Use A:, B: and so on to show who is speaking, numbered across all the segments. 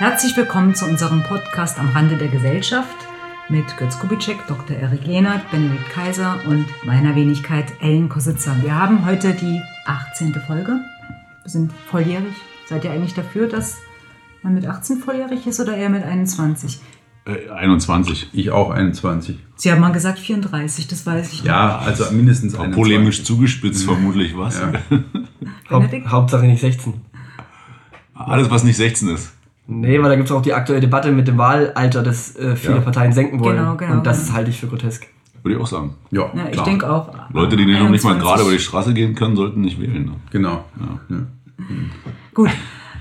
A: Herzlich willkommen zu unserem Podcast am Rande der Gesellschaft mit Götz Kubitschek, Dr. Erik Lehnert, Benedikt Kaiser und meiner Wenigkeit Ellen Kositzer. Wir haben heute die 18. Folge. Wir sind volljährig. Seid ihr eigentlich dafür, dass man mit 18 volljährig ist oder eher mit 21?
B: Äh, 21.
C: Ich auch 21.
A: Sie haben mal gesagt 34, das weiß ich.
C: Ja, also mindestens
B: Auch
C: 21.
B: polemisch zugespitzt vermutlich, was?
C: Ja.
D: Haupt, Hauptsache nicht 16.
B: Alles, was nicht 16 ist.
D: Nee, weil da gibt es auch die aktuelle Debatte mit dem Wahlalter, das äh, viele
C: Ja.
D: Parteien senken wollen.
A: Genau, genau,
D: Und das
A: genau.
D: halte ich für grotesk.
B: Würde ich auch sagen.
C: Ja,
A: Ja, ich denke auch.
B: Leute, die noch nicht mal
A: 21.
B: gerade über die Straße gehen können, sollten nicht wählen. Ne?
C: genau. Ja.
A: Gut,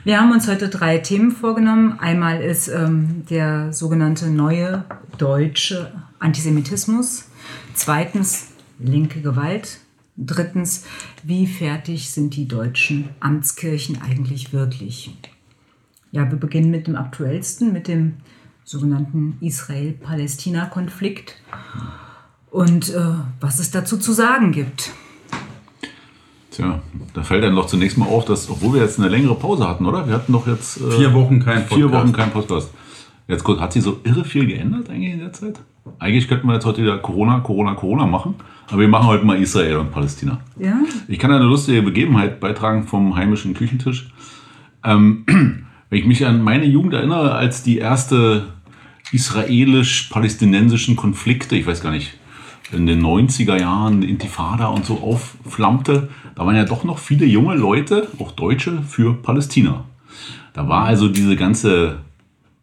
A: wir haben uns heute drei Themen vorgenommen. Einmal ist ähm, der sogenannte neue deutsche Antisemitismus. Zweitens linke Gewalt. Drittens, wie fertig sind die deutschen Amtskirchen eigentlich wirklich? Ja, wir beginnen mit dem aktuellsten, mit dem sogenannten Israel-Palästina-Konflikt und äh, was es dazu zu sagen gibt.
B: Tja, da fällt dann doch zunächst mal auf, dass, obwohl wir jetzt eine längere Pause hatten, oder? Wir hatten doch jetzt äh,
C: Vier Wochen kein
B: vier
C: Podcast.
B: Wochen kein Podcast. Jetzt kurz, hat sich so irre viel geändert eigentlich in der Zeit? Eigentlich könnten wir jetzt heute wieder Corona, Corona, Corona machen, aber wir machen heute mal Israel und Palästina.
A: Ja?
B: Ich kann eine lustige Begebenheit beitragen vom heimischen Küchentisch. Ähm, wenn ich mich an meine Jugend erinnere, als die erste israelisch-palästinensischen Konflikte, ich weiß gar nicht, in den 90er Jahren Intifada und so aufflammte, da waren ja doch noch viele junge Leute, auch Deutsche, für Palästina. Da war also diese ganze,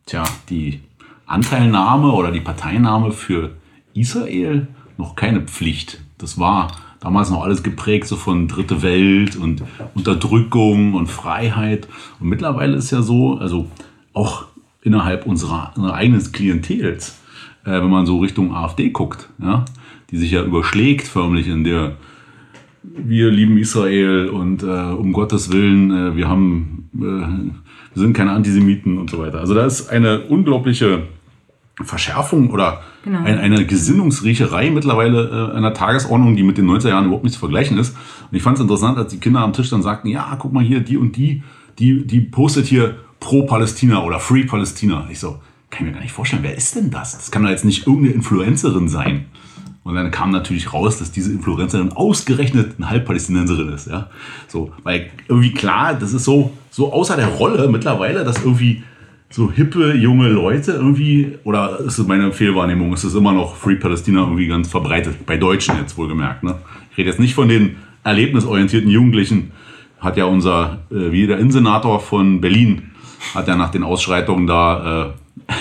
B: tja, die Anteilnahme oder die Parteinahme für Israel noch keine Pflicht. Das war damals noch alles geprägt so von Dritte Welt und Unterdrückung und Freiheit. Und mittlerweile ist ja so, also auch innerhalb unserer, unserer eigenen Klientels, äh, wenn man so Richtung AfD guckt, ja, die sich ja überschlägt förmlich in der wir lieben Israel und äh, um Gottes Willen, äh, wir haben, äh, wir sind keine Antisemiten und so weiter. Also da ist eine unglaubliche Verschärfung oder
A: Genau.
B: ein, eine Gesinnungsriecherei mittlerweile äh, der Tagesordnung, die mit den 90er Jahren überhaupt nicht zu vergleichen ist. Und ich fand es interessant, als die Kinder am Tisch dann sagten, ja, guck mal hier, die und die, die, die postet hier pro Palästina oder Free Palästina. Ich so, kann ich mir gar nicht vorstellen, wer ist denn das? Das kann doch jetzt nicht irgendeine Influencerin sein. Und dann kam natürlich raus, dass diese Influencerin ausgerechnet eine Halbpalästinenserin ist. Ja? So, weil irgendwie klar, das ist so, so außer der Rolle mittlerweile, dass irgendwie so hippe junge Leute irgendwie, oder ist es meine Fehlwahrnehmung, ist es immer noch Free Palästina irgendwie ganz verbreitet, bei Deutschen jetzt wohlgemerkt. Ne? Ich rede jetzt nicht von den erlebnisorientierten Jugendlichen, hat ja unser, äh, wie der Innensenator von Berlin, hat ja nach den Ausschreitungen da äh,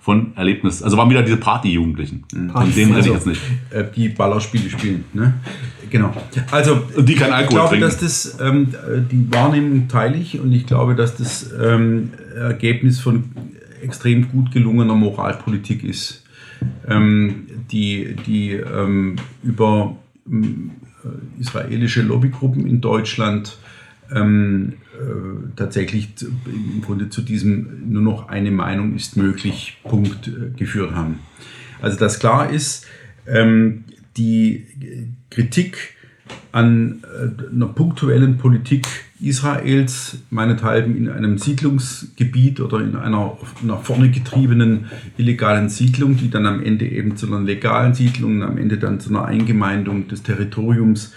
B: von Erlebnis, also waren wieder diese Party-Jugendlichen. Von denen rede ich jetzt nicht.
C: Äh, die Ballerspiele spielen. Ne? Genau. Also,
B: die kein
C: ich
B: Alkohol
C: glaube,
B: trinken.
C: dass das, ähm, die Wahrnehmung teile ich und ich glaube, dass das ähm, Ergebnis von extrem gut gelungener Moralpolitik ist, ähm, die, die ähm, über ähm, äh, israelische Lobbygruppen in Deutschland ähm, äh, tatsächlich im Grunde zu diesem nur noch eine Meinung ist möglich Punkt äh, geführt haben. Also dass klar ist, ähm, die Kritik an äh, einer punktuellen Politik Israels, meinethalben in einem Siedlungsgebiet oder in einer nach vorne getriebenen illegalen Siedlung, die dann am Ende eben zu einer legalen Siedlung, und am Ende dann zu einer Eingemeindung des Territoriums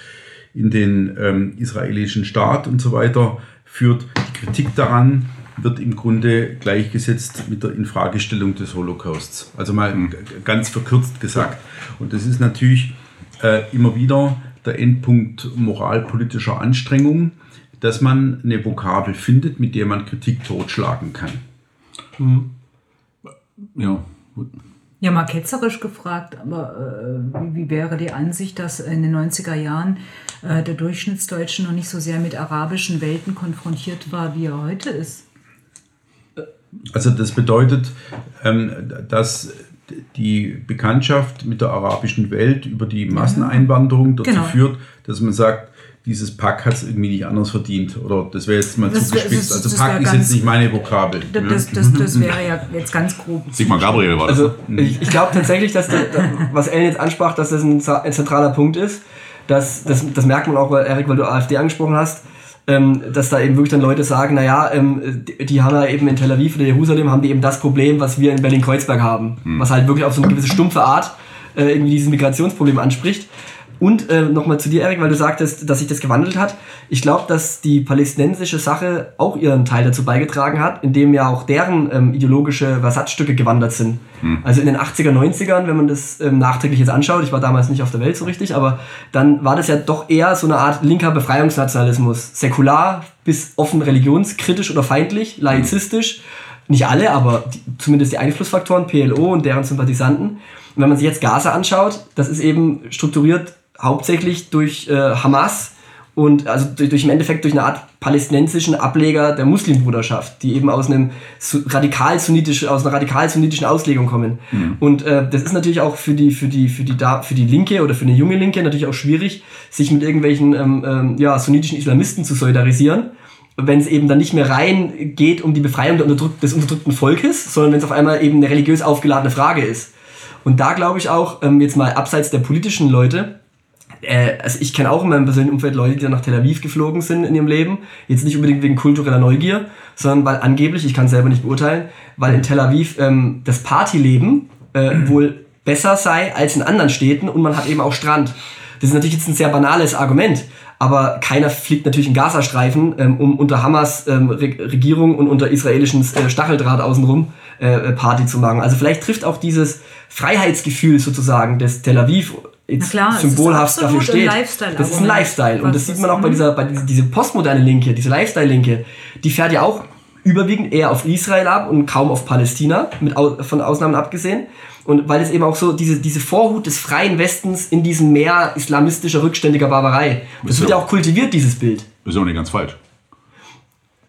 C: in den ähm, israelischen Staat und so weiter führt. Die Kritik daran wird im Grunde gleichgesetzt mit der Infragestellung des Holocausts. Also mal g- ganz verkürzt gesagt. Und das ist natürlich äh, immer wieder der Endpunkt moralpolitischer Anstrengung, dass man eine Vokabel findet, mit der man Kritik totschlagen kann.
B: Ja, gut.
A: Ja, mal ketzerisch gefragt, aber äh, wie, wie wäre die Ansicht, dass in den 90er Jahren äh, der Durchschnittsdeutsche noch nicht so sehr mit arabischen Welten konfrontiert war, wie er heute ist?
C: Also das bedeutet, ähm, dass die Bekanntschaft mit der arabischen Welt über die Masseneinwanderung dazu
A: Genau.
C: führt, dass man sagt, dieses Pack hat es irgendwie nicht anders verdient. Oder das wäre jetzt mal
A: Das wär-
C: zugespitzt.
A: das-
C: Also
A: das
C: Pack
A: wär
C: ist jetzt nicht meine Vokabel.
A: Das,
C: ja.
A: das, das, das wäre ja jetzt ganz grob.
B: Sigmar Gabriel war das.
D: Also ich, ich glaube tatsächlich, dass der, was Ellen jetzt ansprach, dass das ein, zentraler Punkt ist. Das, das, das merkt man auch, weil Erik, weil du AfD angesprochen hast. ähm, dass da eben wirklich dann Leute sagen, naja, ähm, die, die haben ja eben in Tel Aviv oder Jerusalem haben die eben das Problem, was wir in Berlin-Kreuzberg haben. Was halt wirklich auf so eine gewisse stumpfe Art äh, irgendwie dieses Migrationsproblem anspricht. Und äh, nochmal zu dir, Erik, weil du sagtest, dass sich das gewandelt hat. Ich glaube, dass die palästinensische Sache auch ihren Teil dazu beigetragen hat, indem ja auch deren ähm, ideologische Versatzstücke gewandert sind. Also in den 80er, 90ern, wenn man das ähm, nachträglich jetzt anschaut, ich war damals nicht auf der Welt so richtig, aber dann war das ja doch eher so eine Art linker Befreiungsnationalismus. Säkular bis offen religionskritisch oder feindlich, laizistisch. Nicht alle, aber die, zumindest die Einflussfaktoren, PLO und deren Sympathisanten. Und wenn man sich jetzt Gaza anschaut, das ist eben strukturiert hauptsächlich durch äh, Hamas und also durch, durch im Endeffekt durch eine Art palästinensischen Ableger der Muslimbruderschaft, die eben aus einem radikal sunnitisch, aus einer radikal sunnitischen Auslegung kommen. Und äh, das ist natürlich auch für die für die für die da für die Linke oder für eine junge Linke natürlich auch schwierig, sich mit irgendwelchen ähm, ähm, ja sunnitischen Islamisten zu solidarisieren wenn es eben dann nicht mehr rein geht um die Befreiung unterdrück des unterdrückten Volkes, sondern wenn es auf einmal eben eine religiös aufgeladene Frage ist. Und da glaube ich auch, ähm, jetzt mal abseits der politischen Leute, äh, also ich kenne auch in meinem persönlichen Umfeld Leute, die dann nach Tel Aviv geflogen sind in ihrem Leben. Jetzt nicht unbedingt wegen kultureller Neugier, sondern weil angeblich, ich kann es selber nicht beurteilen, weil in Tel Aviv ähm, das Partyleben äh, wohl besser sei als in anderen Städten und man hat eben auch Strand. Das ist natürlich jetzt ein sehr banales Argument, aber keiner fliegt natürlich in Gazastreifen, ähm, um unter Hamas ähm, Re Regierung und unter israelischen äh, Stacheldraht außenrum äh, Party zu machen. Also vielleicht trifft auch dieses Freiheitsgefühl sozusagen des Tel Aviv jetzt
A: Na klar, es ist
D: symbolhaft dafür steht. Das ist ein Lifestyle und das sieht man auch bei dieser, bei dieser diese postmoderne Linke, diese Lifestyle-Linke, die fährt ja auch überwiegend eher auf Israel ab und kaum auf Palästina, mit von Ausnahmen abgesehen. Und weil es eben auch so diese, diese Vorhut des freien Westens in diesem Meer islamistischer, rückständiger Barbarei, das
B: Ist
D: wird
B: ja-
D: ja auch kultiviert, dieses Bild.
B: Ist ja auch nicht ganz falsch.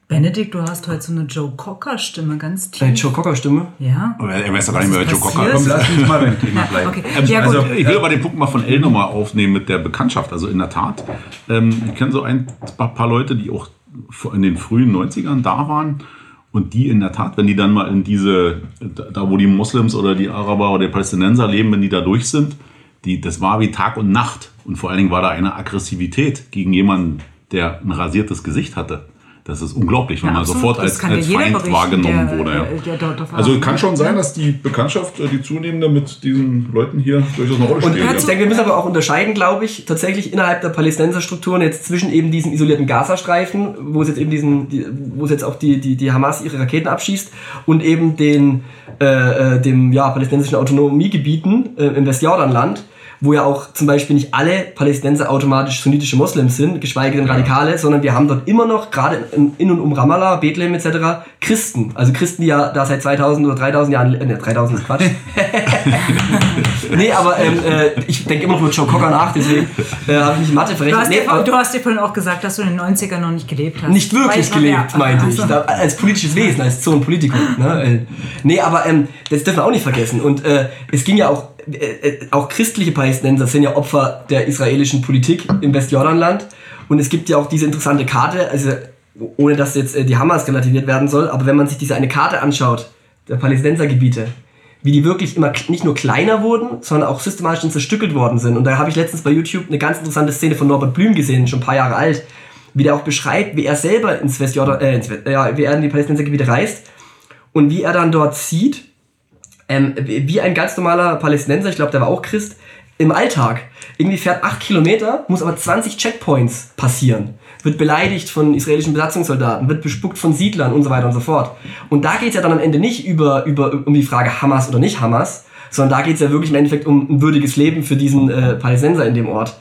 A: Benedikt, du hast heute so eine Joe Cocker-Stimme, ganz tief.
D: Deine Joe Cocker-Stimme.
A: Ja.
B: Aber er weiß doch gar nicht mehr, wer Joe Cocker ist.
C: Komm, lass uns mal beim Thema bleiben.
A: Okay.
B: Ähm,
A: Ja, gut.
B: also, ich will aber den Punkt mal von Elle nochmal aufnehmen mit der Bekanntschaft. Also in der Tat, ähm, ich kenne so ein paar, paar Leute, die auch in den frühen 90ern da waren und die in der Tat, wenn die dann mal in diese, da wo die Moslems oder die Araber oder die Palästinenser leben, wenn die da durch sind, die, das war wie Tag und Nacht. Und vor allen Dingen war da eine Aggressivität gegen jemanden, der ein rasiertes Gesicht hatte. Das ist unglaublich, wenn
A: Ja,
B: man
A: absolut.
B: sofort als, als
A: jeder
B: Feind wahrgenommen
A: der,
B: wurde. Ja.
A: der dort war.
B: Also kann schon sein, dass die Bekanntschaft, äh, die zunehmende mit diesen Leuten hier durchaus eine Rolle
D: Und
B: spielt.
D: ich denke, wir müssen aber auch unterscheiden, glaube ich, tatsächlich innerhalb der Palästinenser-Strukturen jetzt zwischen eben diesen isolierten Gazastreifen, wo es jetzt eben diesen, die, wo es jetzt auch die, die, die Hamas ihre Raketen abschießt, und eben den, äh, äh, dem ja, palästinensischen Autonomiegebieten äh, im Westjordanland, wo ja auch zum Beispiel nicht alle Palästinenser automatisch sunnitische Moslems sind, geschweige denn Radikale, sondern wir haben dort immer noch, gerade in, und um Ramallah, Bethlehem etc., Christen. Also Christen, die ja da seit 2000 oder 3000 Jahren, äh, ne, 3000 ist Quatsch, nee, aber ähm, äh, ich denke immer noch mit Joe Cocker nach, deswegen äh, habe ich mich in Mathe
A: Du
D: verrechnet.
A: hast,
D: Nee,
A: dir,
D: aber
A: du hast dir vorhin auch gesagt, dass du in den 90ern noch nicht gelebt hast.
D: nicht wirklich
A: Weil-
D: gelebt,
A: ja,
D: meinte ich.
A: also-
D: Da, als politisches Wesen, als Zonenpolitikum. Ne? Äh, Nee, aber ähm, das dürfen wir auch nicht vergessen. Und äh, es ging ja auch, auch christliche Palästinenser sind ja Opfer der israelischen Politik im Westjordanland. Und es gibt ja auch diese interessante Karte, also ohne dass jetzt äh, die Hamas relativiert werden soll, aber wenn man sich diese eine Karte anschaut, der Palästinensergebiete, wie die wirklich immer nicht nur kleiner wurden, sondern auch systematisch zerstückelt worden sind. Und da habe ich letztens bei YouTube eine ganz interessante Szene von Norbert Blüm gesehen, schon ein paar Jahre alt, wie der auch beschreibt, wie er selber ins Westjordan, äh, ins, ja, wie er in die Palästinensergebiete reist und wie er dann dort sieht, ähm, wie ein ganz normaler Palästinenser, ich glaube, der war auch Christ, im Alltag. Irgendwie fährt 8 Kilometer, muss aber 20 Checkpoints passieren. Wird beleidigt von israelischen Besatzungssoldaten, wird bespuckt von Siedlern und so weiter und so fort. Und da geht es ja dann am Ende nicht über, über, um die Frage Hamas oder nicht Hamas, sondern da geht es ja wirklich im Endeffekt um ein würdiges Leben für diesen äh, Palästinenser in dem Ort.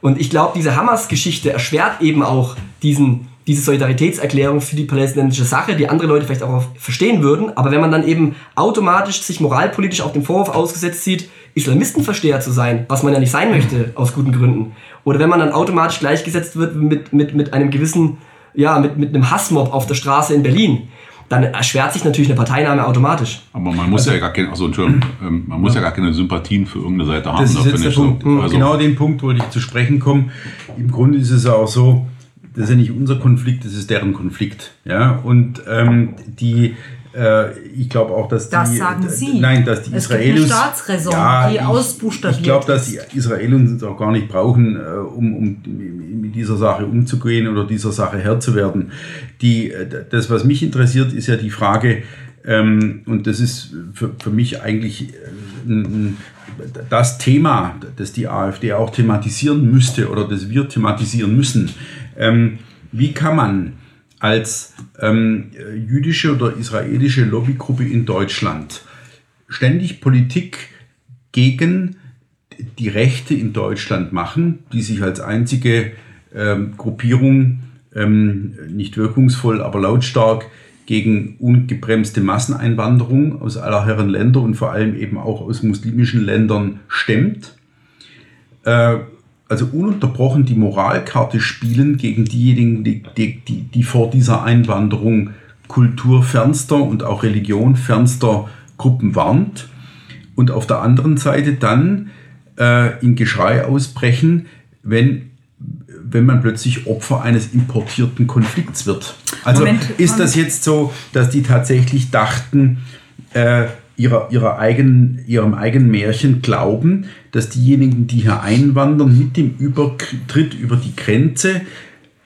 D: Und ich glaube, diese Hamas-Geschichte erschwert eben auch diesen, diese Solidaritätserklärung für die palästinensische Sache, die andere Leute vielleicht auch verstehen würden. Aber wenn man dann eben automatisch sich moralpolitisch auch dem Vorwurf ausgesetzt sieht, Islamistenversteher zu sein, was man ja nicht sein möchte, aus guten Gründen. Oder wenn man dann automatisch gleichgesetzt wird mit, mit, mit einem gewissen, ja, mit, mit einem Hassmob auf der Straße in Berlin, dann erschwert sich natürlich eine Parteinahme automatisch.
B: Aber man muss ja gar keine, also Entschuldigung, ähm, man muss ja gar keine Sympathien für irgendeine Seite haben.
C: Das ist jetzt der
B: nicht so.
C: Punkt.
B: Also,
C: Genau den Punkt wollte ich zu sprechen kommen. Im Grunde ist es ja auch so, das ist ja nicht unser Konflikt, das ist deren Konflikt. Ja? Und ähm, die, äh, ich glaube auch, dass
A: das
C: die.
A: sagen Sie.
C: Nein, dass die
A: es
C: Israelis.
A: Gibt eine Staatsräson,
C: ja,
A: die
C: ich,
A: ausbuchstabiert
C: Ich glaube, dass die Israelis uns auch gar nicht brauchen, äh, um, um mit dieser Sache umzugehen oder dieser Sache Herr zu werden. Die, äh, das, was mich interessiert, ist ja die Frage, ähm, und das ist für, für mich eigentlich äh, ein, das Thema, das die AfD auch thematisieren müsste oder das wir thematisieren müssen. Ähm, wie kann man als ähm, jüdische oder israelische Lobbygruppe in Deutschland ständig Politik gegen die Rechte in Deutschland machen, die sich als einzige ähm, Gruppierung ähm, nicht wirkungsvoll, aber lautstark gegen ungebremste Masseneinwanderung aus aller Herren Länder und vor allem eben auch aus muslimischen Ländern stemmt. Äh, also ununterbrochen die Moralkarte spielen gegen diejenigen, die, die, die vor dieser Einwanderung kulturfernster und auch religionfernster Gruppen warnt. Und auf der anderen Seite dann äh, in Geschrei ausbrechen, wenn, wenn man plötzlich Opfer eines importierten Konflikts wird. Also
A: Moment,
C: ist das jetzt so, dass die tatsächlich dachten, äh, ihrer, ihrer eigenen, ihrem eigenen Märchen glauben, dass diejenigen, die hier einwandern, mit dem Übertritt über die Grenze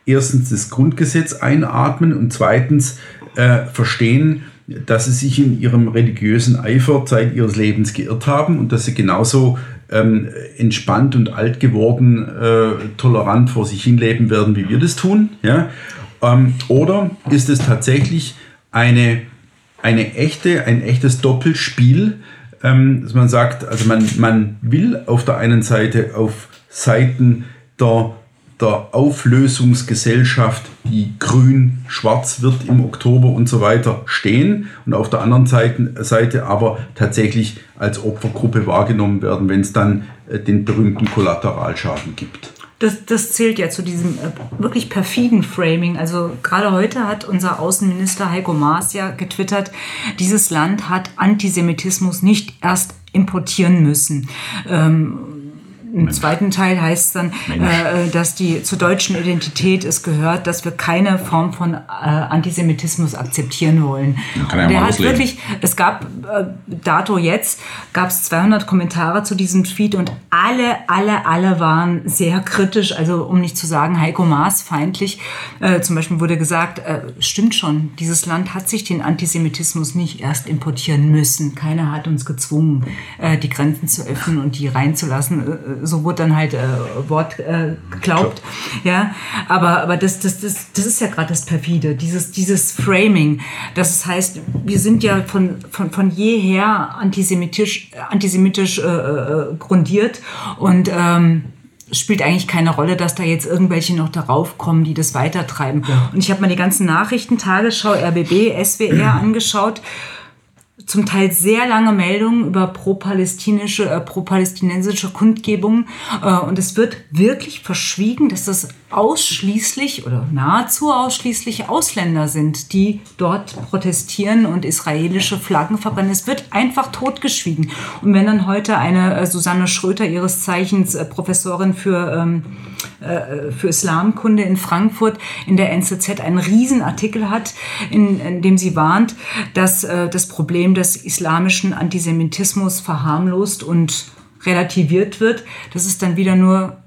C: erstens das Grundgesetz einatmen und zweitens äh, verstehen, dass sie sich in ihrem religiösen Eifer Zeit ihres Lebens geirrt haben und dass sie genauso ähm, entspannt und alt geworden, äh, tolerant vor sich hinleben werden, wie wir das tun. Ja? Ähm, oder ist es tatsächlich eine eine echte, ein echtes Doppelspiel, ähm, dass man sagt, also man, man will auf der einen Seite auf Seiten der, der Auflösungsgesellschaft, die grün-schwarz wird im Oktober und so weiter, stehen und auf der anderen Seite, Seite aber tatsächlich als Opfergruppe wahrgenommen werden, wenn es dann äh, den berühmten Kollateralschaden gibt
A: das, das zählt ja zu diesem äh, wirklich perfiden Framing. Also gerade heute hat unser Außenminister Heiko Maas ja getwittert, dieses Land hat Antisemitismus nicht erst importieren müssen. Ähm, im Mensch. zweiten Teil heißt es dann, äh, dass die zur deutschen Identität es gehört, dass wir keine Form von äh, Antisemitismus akzeptieren wollen.
B: Kann er
A: der hat wirklich, es gab äh, dato jetzt gab es 200 Kommentare zu diesem Tweet und alle, alle, alle waren sehr kritisch, also um nicht zu sagen Heiko Maas feindlich. Äh, zum Beispiel wurde gesagt, äh, stimmt schon, dieses Land hat sich den Antisemitismus nicht erst importieren müssen. Keiner hat uns gezwungen, äh, die Grenzen zu öffnen und die reinzulassen so wurde dann halt äh, Wort äh, geglaubt. Ja, aber, aber das, das, das, das ist ja gerade das perfide, dieses, dieses Framing. Das heißt, wir sind ja von, von, von jeher antisemitisch, antisemitisch äh, äh, grundiert und ähm, spielt eigentlich keine Rolle, dass da jetzt irgendwelche noch darauf kommen, die das weitertreiben. Ja. Und ich habe mir die ganzen Nachrichten, Tagesschau, RBB, SWR angeschaut zum Teil sehr lange Meldungen über pro-palästinische, äh, pro-palästinensische Kundgebungen. Äh, und es wird wirklich verschwiegen, dass das ausschließlich oder nahezu ausschließlich Ausländer sind, die dort protestieren und israelische Flaggen verbrennen. Es wird einfach totgeschwiegen. Und wenn dann heute eine äh, Susanne Schröter, ihres Zeichens äh, Professorin für, ähm, äh, für Islamkunde in Frankfurt, in der NZZ einen Riesenartikel hat, in, in dem sie warnt, dass äh, das Problem des islamischen Antisemitismus verharmlost und relativiert wird, das ist dann wieder nur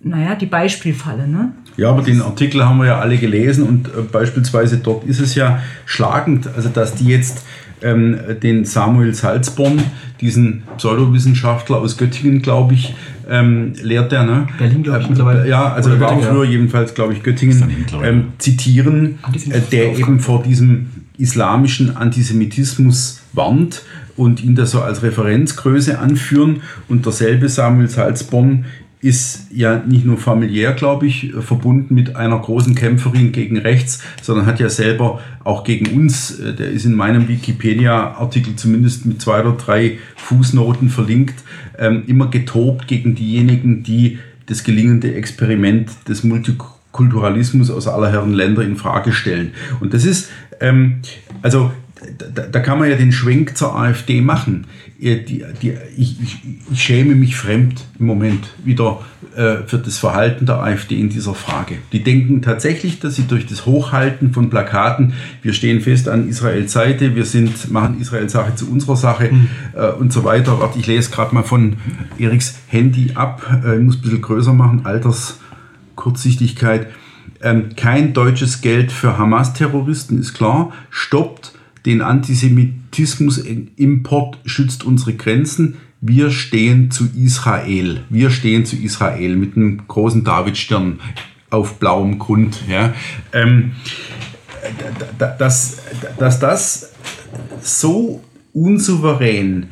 A: naja, die Beispielfalle, ne?
C: Ja, aber den Artikel haben wir ja alle gelesen und äh, beispielsweise dort ist es ja schlagend, also dass die jetzt ähm, den Samuel Salzborn, diesen Pseudowissenschaftler aus Göttingen, glaube ich, ähm, lehrt er, ne?
D: Berlin, glaube ich,
C: äh,
D: mittlerweile.
C: Ja, also er war auch früher jedenfalls, glaube ich, Göttingen, ähm, zitieren, äh, der eben vor diesem islamischen Antisemitismus warnt und ihn da so als Referenzgröße anführen und derselbe Samuel Salzborn ist ja nicht nur familiär, glaube ich, verbunden mit einer großen Kämpferin gegen rechts, sondern hat ja selber auch gegen uns, äh, der ist in meinem Wikipedia-Artikel zumindest mit zwei oder drei Fußnoten verlinkt, ähm, immer getobt gegen diejenigen, die das gelingende Experiment des Multikulturalismus aus aller Herren Länder in Frage stellen. Und das ist, ähm, also da, da, kann man ja den Schwenk zur AfD machen. Die, die, ich, ich, ich, schäme mich fremd im Moment wieder äh, für das Verhalten der AfD in dieser Frage. Die denken tatsächlich, dass sie durch das Hochhalten von Plakaten, wir stehen fest an Israels Seite, wir sind, machen Israels Sache zu unserer Sache mhm. äh, und so weiter. Warte, ich lese gerade mal von Eriks Handy ab, äh, ich muss ein bisschen größer machen, Alterskurzsichtigkeit. Ähm, kein deutsches Geld für Hamas-Terroristen ist klar. Stoppt den Antisemitismus-Import, schützt unsere Grenzen wir stehen zu Israel. Wir stehen zu Israel mit einem großen Davidstern auf blauem Grund. Ja. Ähm, dass, dass das so unsouverän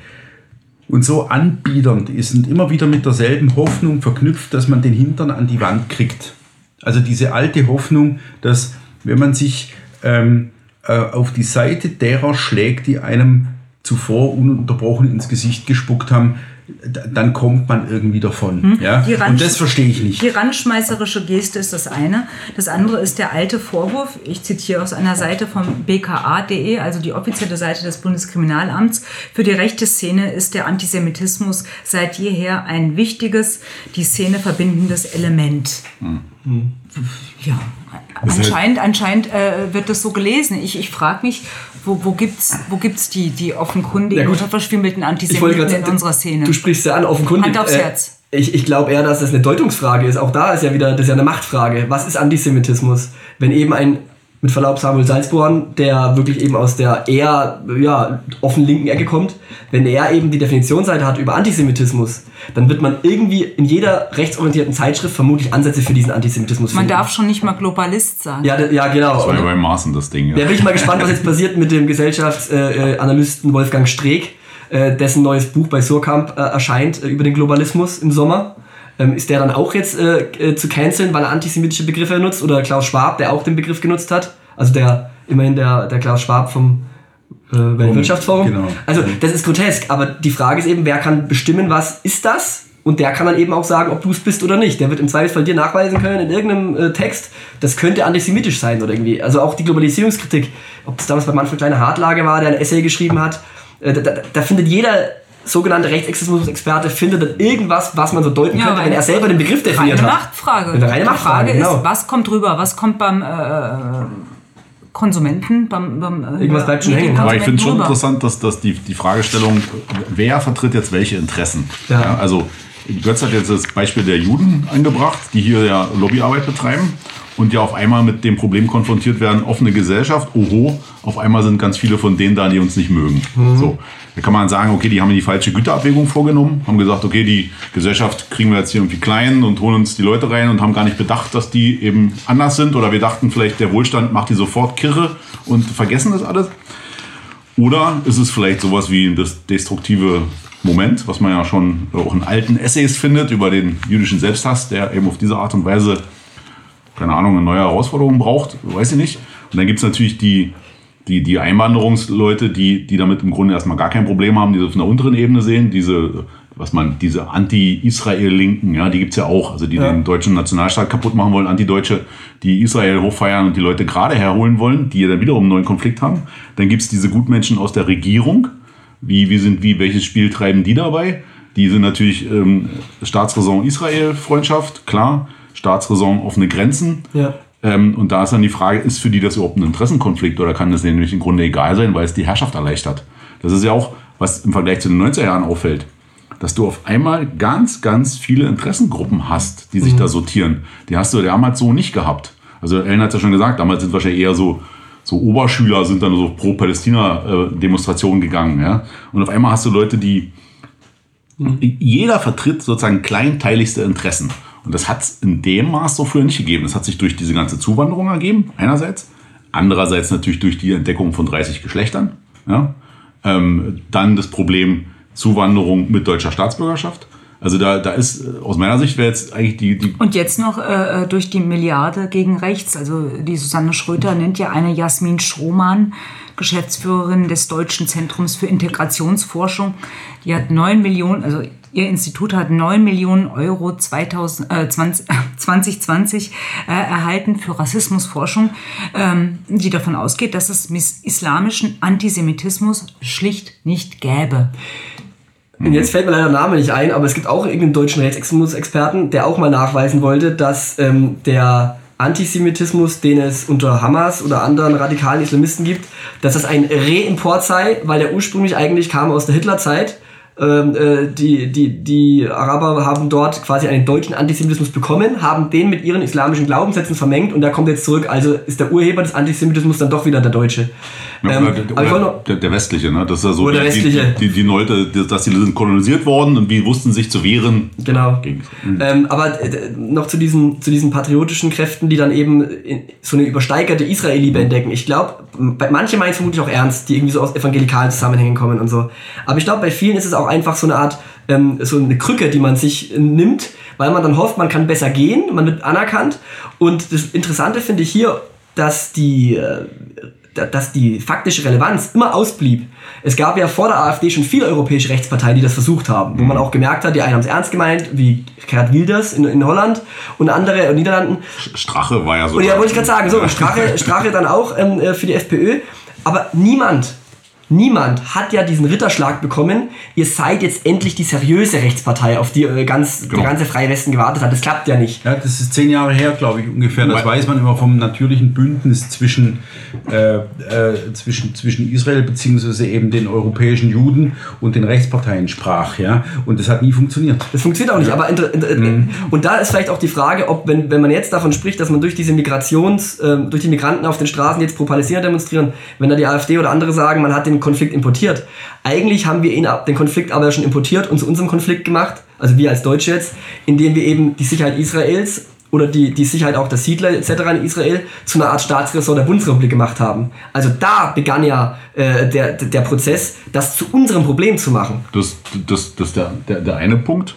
C: und so anbiedernd ist und immer wieder mit derselben Hoffnung verknüpft, dass man den Hintern an die Wand kriegt. Also diese alte Hoffnung, dass wenn man sich ähm, äh, auf die Seite derer schlägt, die einem zuvor ununterbrochen ins Gesicht gespuckt haben, dann kommt man irgendwie davon. Hm. Ja? Und das verstehe ich nicht.
A: Die randschmeißerische Geste ist das eine. Das andere ist der alte Vorwurf. Ich zitiere aus einer Seite vom bka.de, also die offizielle Seite des Bundeskriminalamts. Für die rechte Szene ist der Antisemitismus seit jeher ein wichtiges, die Szene verbindendes Element. Hm. Ja, anscheinend, anscheinend äh, wird das so gelesen. Ich, ich frage mich, wo, wo gibt es wo gibt's die, die offenkundigen ja, oder verschwimmelten Antisemiten in unserer Szene?
D: Du sprichst ja an, offenkundig.
A: Hand aufs äh, Herz.
D: Ich, ich glaube eher, dass das eine Deutungsfrage ist. Auch da ist ja wieder, das ist ja eine Machtfrage. Was ist Antisemitismus? Wenn eben ein mit Verlaub Samuel Salzborn, der wirklich eben aus der eher ja, offen linken Ecke kommt, wenn er eben die Definitionsseite hat über Antisemitismus, dann wird man irgendwie in jeder rechtsorientierten Zeitschrift vermutlich Ansätze für diesen Antisemitismus
A: finden. Man darf schon nicht mal Globalist sagen.
D: Ja, ja genau.
B: Das war ja bei Maßen das Ding. Ja.
D: Da bin ich mal gespannt, was jetzt passiert mit dem Gesellschaftsanalysten Wolfgang Streeck, äh, dessen neues Buch bei Surkamp äh, erscheint äh, über den Globalismus im Sommer. Ähm, ist der dann auch jetzt äh, äh, zu canceln, weil er antisemitische Begriffe nutzt? Oder Klaus Schwab, der auch den Begriff genutzt hat? Also der, immerhin der, der Klaus Schwab vom äh, Weltwirtschaftsforum. Genau. Also das ist grotesk, aber die Frage ist eben, wer kann bestimmen, was ist das? Und der kann dann eben auch sagen, ob du es bist oder nicht. Der wird im Zweifelsfall dir nachweisen können in irgendeinem äh, Text, das könnte antisemitisch sein oder irgendwie. Also auch die Globalisierungskritik, ob es damals bei Manfred Kleine Hartlage war, der ein Essay geschrieben hat, äh, da, da, da findet jeder sogenannte Rechtsextremismus-Experte findet dann irgendwas, was man so deuten ja, könnte, wenn er selber den Begriff definiert
A: eine hat. Machtfrage.
D: Eine reine Machtfrage.
A: Die Frage genau. ist, was kommt drüber? Was kommt beim äh, Konsumenten, beim, beim
D: äh, Irgendwas bleibt schon hängen.
B: Aber ich finde es schon interessant, dass, dass die, die Fragestellung, wer vertritt jetzt welche Interessen? Ja. ja also Götz hat jetzt das Beispiel der Juden angebracht, die hier ja Lobbyarbeit betreiben und ja auf einmal mit dem Problem konfrontiert werden, offene Gesellschaft, oho, auf einmal sind ganz viele von denen da, die uns nicht mögen. Mhm. So. Da kann man sagen, okay, die haben die falsche Güterabwägung vorgenommen, haben gesagt, okay, die Gesellschaft kriegen wir jetzt hier irgendwie klein und holen uns die Leute rein und haben gar nicht bedacht, dass die eben anders sind oder wir dachten vielleicht, der Wohlstand macht die sofort kirre und vergessen das alles. Oder ist es vielleicht sowas wie das destruktive Moment, was man ja schon auch in alten Essays findet über den jüdischen Selbsthass, der eben auf diese Art und Weise keine Ahnung, eine neue Herausforderung braucht, weiß ich nicht. Und dann gibt es natürlich die, die, die Einwanderungsleute, die, die damit im Grunde erstmal gar kein Problem haben, die das auf einer unteren Ebene sehen, diese, was man, diese Anti-Israel-Linken, ja, die gibt's ja auch, also die ja. den deutschen Nationalstaat kaputt machen wollen, Anti-Deutsche, die Israel hochfeiern und die Leute gerade herholen wollen, die ja dann wiederum einen neuen Konflikt haben. Dann gibt's diese Gutmenschen aus der Regierung, wie, wie sind, wie, welches Spiel treiben die dabei? Die sind natürlich ähm, Staatsräson Israel-Freundschaft, klar. Staatsräson offene Grenzen. Ja. Ähm, und da ist dann die Frage, ist für die das überhaupt ein Interessenkonflikt oder kann das denen nämlich im Grunde egal sein, weil es die Herrschaft erleichtert? Das ist ja auch, was im Vergleich zu den 90er Jahren auffällt, dass du auf einmal ganz, ganz viele Interessengruppen hast, die sich mhm. da sortieren. Die hast du damals so nicht gehabt. Also Ellen hat es ja schon gesagt, damals sind wahrscheinlich eher so, so Oberschüler sind dann so pro Palästina-Demonstrationen gegangen. Ja? Und auf einmal hast du Leute, die mhm. jeder vertritt sozusagen kleinteiligste Interessen. Und das hat es in dem Maß so früher nicht gegeben. Das hat sich durch diese ganze Zuwanderung ergeben, einerseits. Andererseits natürlich durch die Entdeckung von 30 Geschlechtern. Ja? Ähm, dann das Problem Zuwanderung mit deutscher Staatsbürgerschaft. Also da, da ist äh, aus meiner Sicht wäre jetzt eigentlich die, die
A: Und jetzt noch äh, äh, durch die Milliarde gegen rechts. Also die Susanne Schröter nennt ja eine Jasmin Schroman, Geschäftsführerin des Deutschen Zentrums für Integrationsforschung. Die hat neun Millionen, also Ihr Institut hat 9 Millionen Euro 2000, äh, 20, 2020 äh, erhalten für Rassismusforschung, ähm, die davon ausgeht, dass es islamischen Antisemitismus schlicht nicht gäbe.
D: Und jetzt fällt mir leider der Name nicht ein, aber es gibt auch irgendeinen deutschen Rechtsextremismus-Experten, der auch mal nachweisen wollte, dass ähm, der Antisemitismus, den es unter Hamas oder anderen radikalen Islamisten gibt, dass das ein Reimport sei, weil der ursprünglich eigentlich kam aus der Hitlerzeit äh, die, die, die Araber haben dort quasi einen deutschen Antisemitismus bekommen, haben den mit ihren islamischen Glaubenssätzen vermengt und der kommt jetzt zurück. Also ist der Urheber des Antisemitismus dann doch wieder der Deutsche.
B: Ja,
D: Ähm, noch-
B: der, der westliche, ne? Das ist ja so, die,
D: westliche.
B: Die, die, die Leute, dass die sind kolonisiert worden und die wussten sich zu wehren.
D: Genau.
B: Gegen,
D: Ähm, aber äh, noch zu diesen, zu diesen patriotischen Kräften, die dann eben so eine übersteigerte Israel-Liebe entdecken. Ich glaube, manche meinen es vermutlich auch ernst, die irgendwie so aus evangelikalen Zusammenhängen kommen und so. Aber ich glaube, bei vielen ist es auch einfach so eine Art, ähm, so eine Krücke, die man sich äh, nimmt, weil man dann hofft, man kann besser gehen, man wird anerkannt. Und das Interessante finde ich hier, dass die, äh, da- dass die faktische Relevanz immer ausblieb. Es gab ja vor der AfD schon viele europäische Rechtsparteien, die das versucht haben, wo man auch gemerkt hat, die einen haben es ernst gemeint, wie Gerhard Wilders in, in Holland und andere in den Niederlanden.
B: Strache war ja so.
D: Und ja, wollte ich gerade sagen, so, Strache, Strache dann auch ähm, äh, für die FPÖ. Aber niemand, niemand hat ja diesen Ritterschlag bekommen, ihr seid jetzt endlich die seriöse Rechtspartei, auf die äh, ganz,
B: Genau.
D: der ganze Freie Westen gewartet hat. Das klappt ja nicht.
C: Ja, das ist zehn Jahre her, glaube ich, ungefähr. Das weiß man immer vom natürlichen Bündnis zwischen, äh, äh, zwischen, zwischen Israel beziehungsweise eben den europäischen Juden und den Rechtsparteien sprach. Ja? Und das hat nie funktioniert.
D: Das funktioniert auch nicht. Aber inter, inter, und da ist vielleicht auch die Frage, ob wenn, wenn man jetzt davon spricht, dass man durch diese Migrations, ähm, durch die Migranten auf den Straßen jetzt pro Palästina demonstrieren, wenn da die AfD oder andere sagen, man hat den Konflikt importiert. Eigentlich haben wir ihn den Konflikt aber schon importiert und zu unserem Konflikt gemacht, also wir als Deutsche jetzt, indem wir eben die Sicherheit Israels oder die, die Sicherheit auch der Siedler etc. in Israel zu einer Art Staatsressort der Bundesrepublik gemacht haben. Also da begann ja äh, der, der Prozess, das zu unserem Problem zu machen.
B: Das, das, das ist der, der, der eine Punkt.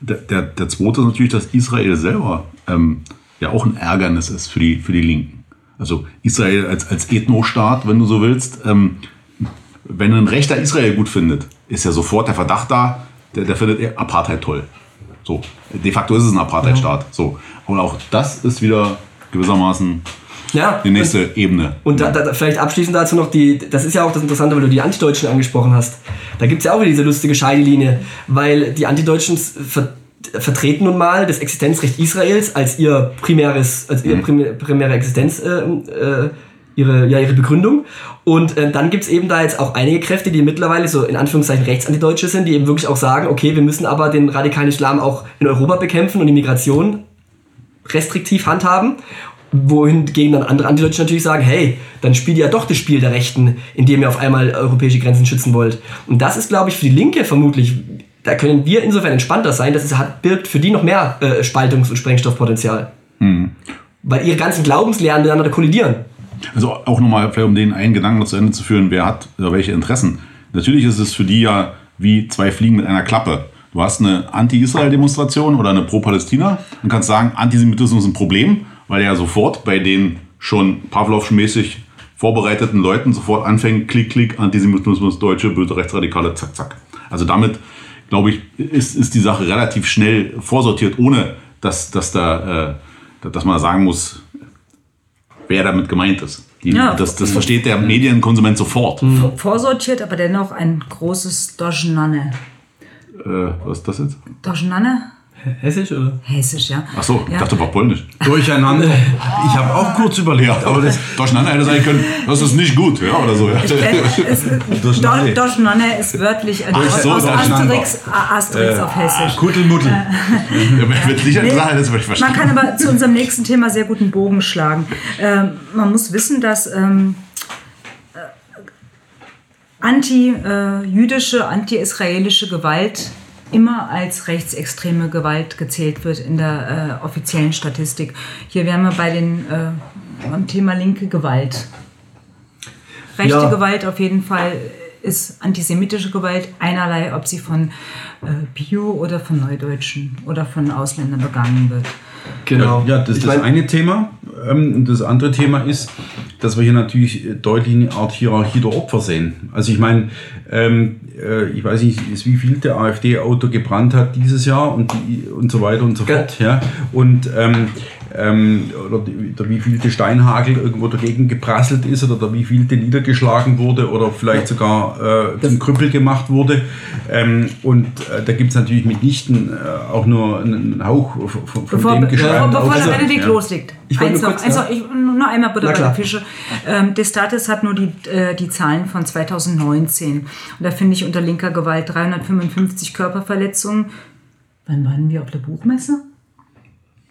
B: Der, der, der zweite ist natürlich, dass Israel selber ähm, ja auch ein Ärgernis ist für die, für die Linken. Also Israel als, als Ethnostaat, wenn du so willst, ähm, wenn ein Rechter Israel gut findet, ist ja sofort der Verdacht da, der, der findet eher Apartheid toll. So, de facto ist es ein Apartheidstaat. So, und auch das ist wieder gewissermaßen
D: Ja,
B: die nächste Ebene.
D: Und da, da, vielleicht abschließend dazu noch die, das ist ja auch das Interessante, weil du die Antideutschen angesprochen hast. Da gibt es ja auch wieder diese lustige Scheidelinie, weil die Antideutschen ver, vertreten nun mal das Existenzrecht Israels als ihr primäres, als ihre primä- primäre Existenz, äh, äh, ihre, ja, ihre Begründung. Und äh, dann gibt es eben da jetzt auch einige Kräfte, die mittlerweile so in Anführungszeichen Rechtsanti-Deutsche sind, die eben wirklich auch sagen, okay, wir müssen aber den radikalen Islam auch in Europa bekämpfen und die Migration restriktiv handhaben. Wohingegen dann andere Antideutsche natürlich sagen, hey, dann spielt ihr ja doch das Spiel der Rechten, indem ihr auf einmal europäische Grenzen schützen wollt. Und das ist, glaube ich, für die Linke vermutlich, da können wir insofern entspannter sein, dass es hat, birgt für die noch mehr äh, Spaltungs- und Sprengstoffpotenzial. Weil ihre ganzen Glaubenslehren miteinander kollidieren.
B: Also auch nochmal, vielleicht um den einen Gedanken noch zu Ende zu führen, wer hat oder welche Interessen. Natürlich ist es für die ja wie zwei Fliegen mit einer Klappe. Du hast eine Anti-Israel-Demonstration oder eine Pro-Palästina und kannst sagen, Antisemitismus ist ein Problem, weil er ja sofort bei den schon Pavlovsch-mäßig vorbereiteten Leuten sofort anfängt, klick, klick, Antisemitismus, Deutsche, böse Rechtsradikale, zack, zack. Also damit, glaube ich, ist, ist die Sache relativ schnell vorsortiert, ohne dass, dass, da, äh, dass man sagen muss, wer damit gemeint ist. Die,
A: Ja.
B: das, das versteht der Medienkonsument sofort.
A: Vor- Vorsortiert, aber dennoch ein großes Doschnanne.
B: Äh, was ist das jetzt?
A: Doschnanne?
D: Hessisch oder?
A: Hessisch, ja.
B: Achso, ich
A: ja.
B: dachte, war polnisch.
C: Durcheinander. Ich habe auch kurz überlegt, aber das,
B: Durcheinander hätte sein können, das ist nicht gut, ja, oder so. Ja.
C: Durcheinander.
A: Doschnanne ist wörtlich
B: Ach so,
A: aus. Asterix, Asterix auf Hessisch.
C: Kuttelmuddel.
B: Wird sicher
A: Nee.
B: sagen, das ich
A: Man
B: verstehen.
A: kann aber zu unserem nächsten Thema sehr guten Bogen schlagen. Ähm, man muss wissen, dass ähm, äh, anti-jüdische, anti-israelische Gewalt immer als rechtsextreme Gewalt gezählt wird in der äh, offiziellen Statistik. Hier wären wir bei den, äh, beim Thema linke Gewalt. Rechte
D: Ja.
A: Gewalt auf jeden Fall ist antisemitische Gewalt einerlei, ob sie von äh, Bio oder von Neudeutschen oder von Ausländern begangen wird.
D: Genau.
C: Ja, das ist das eine Thema. Ähm, Und das andere Thema ist, dass wir hier natürlich deutlich eine Art Hierarchie der Opfer sehen. Also ich meine, ähm, äh, ich weiß nicht, wie viel der AfD-Auto gebrannt hat dieses Jahr und, die, und so weiter und so fort. Ja. Und ähm, ähm, oder die, der wievielte Steinhagel irgendwo dagegen geprasselt ist oder der wievielte niedergeschlagen wurde oder vielleicht sogar äh, zum Krüppel gemacht wurde. Ähm, und äh, da gibt es natürlich mitnichten äh, auch nur einen Hauch von, von
A: Bevor,
C: dem
A: bevor,
C: Geschreib.
A: bevor
C: Also,
A: der Benedikt
C: ja.
A: loslegt.
D: Ich
A: Eins
D: nur
A: noch,
D: kurz,
A: eins
D: ja.
A: noch, ich, nur einmal Butter
D: Na
A: bei der Fische. Ähm, Destatis hat nur die, äh, die Zahlen von 2019. Und da finde ich unter linker Gewalt 355 Körperverletzungen. Wann waren wir auf der Buchmesse?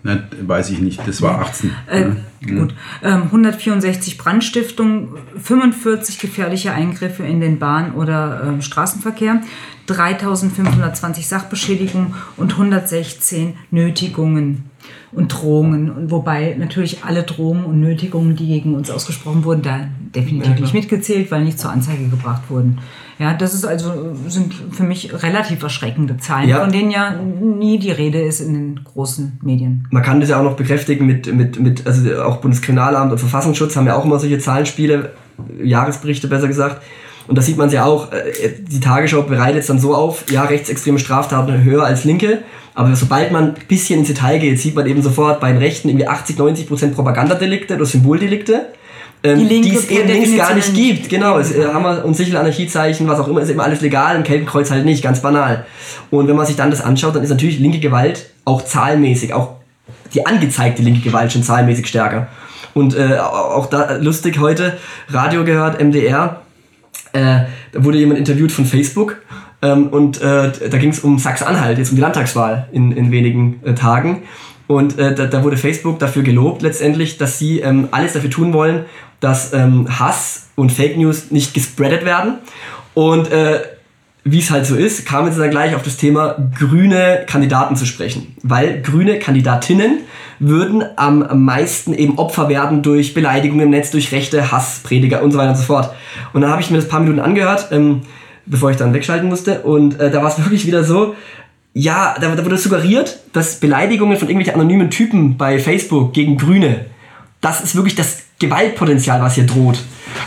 C: Ne, weiß ich nicht, das war 18.
A: Äh,
C: ne?
A: Gut. Ähm, 164 Brandstiftungen, 45 gefährliche Eingriffe in den Bahn- oder ähm, Straßenverkehr, 3520 Sachbeschädigungen und 116 Nötigungen und Drohungen. Und wobei natürlich alle Drohungen und Nötigungen, die gegen uns ausgesprochen wurden, da definitiv nicht mitgezählt, weil nicht zur Anzeige gebracht wurden. Ja, das ist also, sind für mich relativ erschreckende Zahlen,
D: Ja.
A: von denen ja nie die Rede ist in den großen Medien.
D: Man kann das ja auch noch bekräftigen mit, mit, mit also auch Bundeskriminalamt und Verfassungsschutz haben ja auch immer solche Zahlenspiele, Jahresberichte besser gesagt. Und da sieht man es ja auch, äh, die Tagesschau bereitet es dann so auf, ja, rechtsextreme Straftaten höher als linke, aber sobald man ein bisschen ins Detail geht, sieht man eben sofort bei den Rechten irgendwie 80, 90 Prozent Propagandadelikte oder Symboldelikte. Ähm,
A: Die
D: die es eben links gar nicht gibt. Genau, es, äh, Hammer und Sichel, Anarchiezeichen, was auch immer, ist immer alles legal, im Keltenkreuz halt nicht, ganz banal. Und wenn man sich dann das anschaut, dann ist natürlich linke Gewalt auch zahlenmäßig, auch die angezeigte linke Gewalt schon zahlenmäßig stärker. Und äh, auch da lustig heute, Radio gehört, MDR, äh, da wurde jemand interviewt von Facebook ähm, und äh, da ging es um Sachsen-Anhalt, jetzt um die Landtagswahl in, in wenigen äh, Tagen. Und äh, da, da wurde Facebook dafür gelobt letztendlich, dass sie ähm, alles dafür tun wollen, dass ähm, Hass und Fake News nicht gespreadet werden. Und äh, wie es halt so ist, kamen sie dann gleich auf das Thema grüne Kandidaten zu sprechen. Weil grüne Kandidatinnen würden am meisten eben Opfer werden durch Beleidigungen im Netz, durch Rechte, Hassprediger und so weiter und so fort. Und dann habe ich mir das paar Minuten angehört, ähm, bevor ich dann wegschalten musste. Und äh, da war es wirklich wieder so, ja, da, da wurde suggeriert, dass Beleidigungen von irgendwelchen anonymen Typen bei Facebook gegen Grüne, das ist wirklich das Gewaltpotenzial, was hier droht.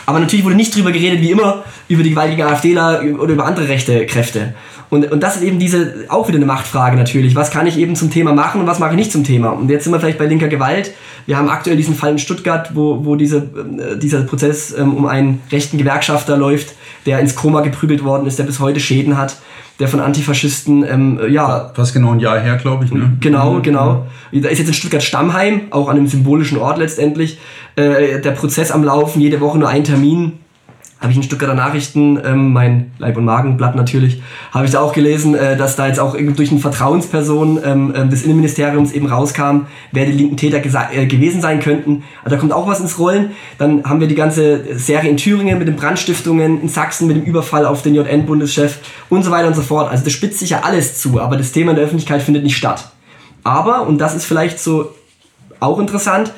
D: Aber natürlich wurde nicht drüber geredet, wie immer, über die gewaltigen AfDler oder über andere rechte Kräfte. Und, und das ist eben diese, auch wieder eine Machtfrage natürlich. Was kann ich eben zum Thema machen und was mache ich nicht zum Thema? Und jetzt sind wir vielleicht bei linker Gewalt. Wir haben aktuell diesen Fall in Stuttgart, wo, wo diese, äh, dieser Prozess ähm, um einen rechten Gewerkschafter läuft, der ins Koma geprügelt worden ist, der bis heute Schäden hat, der von Antifaschisten, ähm, ja,
C: Fast genau ein Jahr her, glaube ich. Ne?
D: Genau, genau. Da ist jetzt in Stuttgart Stammheim, auch an einem symbolischen Ort letztendlich, äh, der Prozess am Laufen, jede Woche nur ein Termin. Habe ich in Stuttgarter Nachrichten, ähm, mein Leib- und Magenblatt natürlich, habe ich da auch gelesen, äh, dass da jetzt auch durch eine Vertrauensperson ähm, ähm, des Innenministeriums eben rauskam, wer die linken Täter äh, gewesen sein könnten. Also da kommt auch was ins Rollen. Dann haben wir die ganze Serie in Thüringen mit den Brandstiftungen, in Sachsen mit dem Überfall auf den JN-Bundeschef und so weiter und so fort. Also das spitzt sich ja alles zu, aber das Thema in der Öffentlichkeit findet nicht statt. Aber, und das ist vielleicht so auch interessant,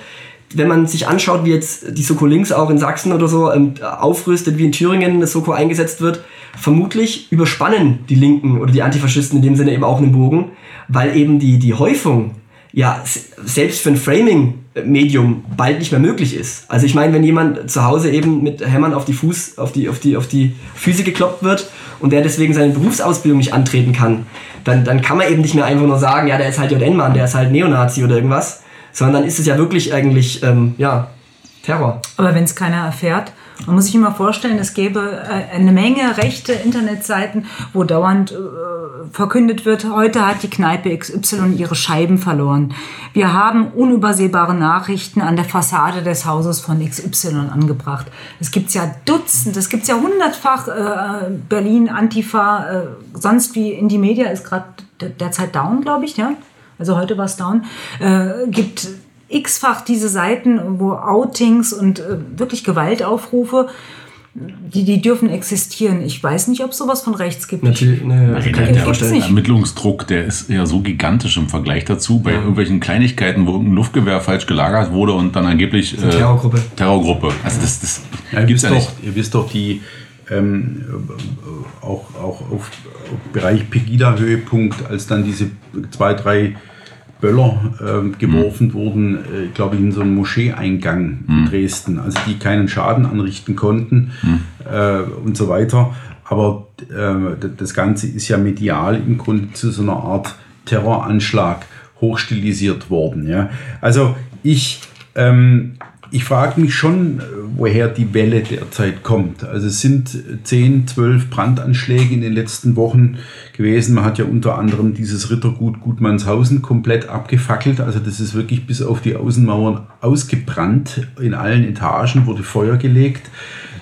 D: wenn man sich anschaut, wie jetzt die Soko Links auch in Sachsen oder so ähm, aufrüstet, wie in Thüringen das Soko eingesetzt wird, vermutlich überspannen die Linken oder die Antifaschisten in dem Sinne eben auch einen Bogen, weil eben die, die Häufung ja selbst für ein Framing-Medium bald nicht mehr möglich ist. Also ich meine, wenn jemand zu Hause eben mit Hämmern auf die Fuß, auf die, auf die, auf die Füße gekloppt wird und der deswegen seine Berufsausbildung nicht antreten kann, dann, dann kann man eben nicht mehr einfach nur sagen, ja, der ist halt JN-Mann, der ist halt Neonazi oder irgendwas, sondern dann ist es ja wirklich eigentlich, ähm, ja, Terror.
A: Aber wenn es keiner erfährt, man muss sich immer vorstellen, es gäbe äh, eine Menge rechte Internetseiten, wo dauernd äh, verkündet wird, heute hat die Kneipe XY ihre Scheiben verloren. Wir haben unübersehbare Nachrichten an der Fassade des Hauses von XY angebracht. Es gibt ja Dutzend, es gibt ja hundertfach äh, Berlin, Antifa, äh, sonst wie in die Media ist gerade derzeit down, glaube ich, ja. Also heute war es down. Äh, gibt x-fach diese Seiten, wo Outings und äh, wirklich Gewaltaufrufe, die, die dürfen existieren. Ich weiß nicht, ob sowas von rechts gibt.
D: Natürlich, ne,
B: Also
D: kann ich
B: der,
D: mir vorstellen.
B: Ermittlungsdruck, der ist ja so gigantisch im Vergleich dazu, bei irgendwelchen Kleinigkeiten, wo ein Luftgewehr falsch gelagert wurde und dann angeblich äh,
D: Terrorgruppe.
B: Terrorgruppe. Also das, das
C: Ja,
B: gibt's ja nicht.
C: doch, ihr wisst doch, die ähm, auch, auch auf, auf Bereich Pegida-Höhepunkt, als dann diese zwei, drei Böller ähm, geworfen wurden, äh, glaube ich, in so einen Moscheeeingang in Dresden, also die keinen Schaden anrichten konnten äh, und so weiter. Aber äh, d- das Ganze ist ja medial im Grunde zu so einer Art Terroranschlag hochstilisiert worden. Ja? Also ich, ähm, ich frage mich schon, äh, woher die Welle derzeit kommt. Also es sind 10, 12 Brandanschläge in den letzten Wochen gewesen. Man hat ja unter anderem dieses Rittergut Gutmannshausen komplett abgefackelt. Also das ist wirklich bis auf die Außenmauern ausgebrannt. In allen Etagen wurde Feuer gelegt.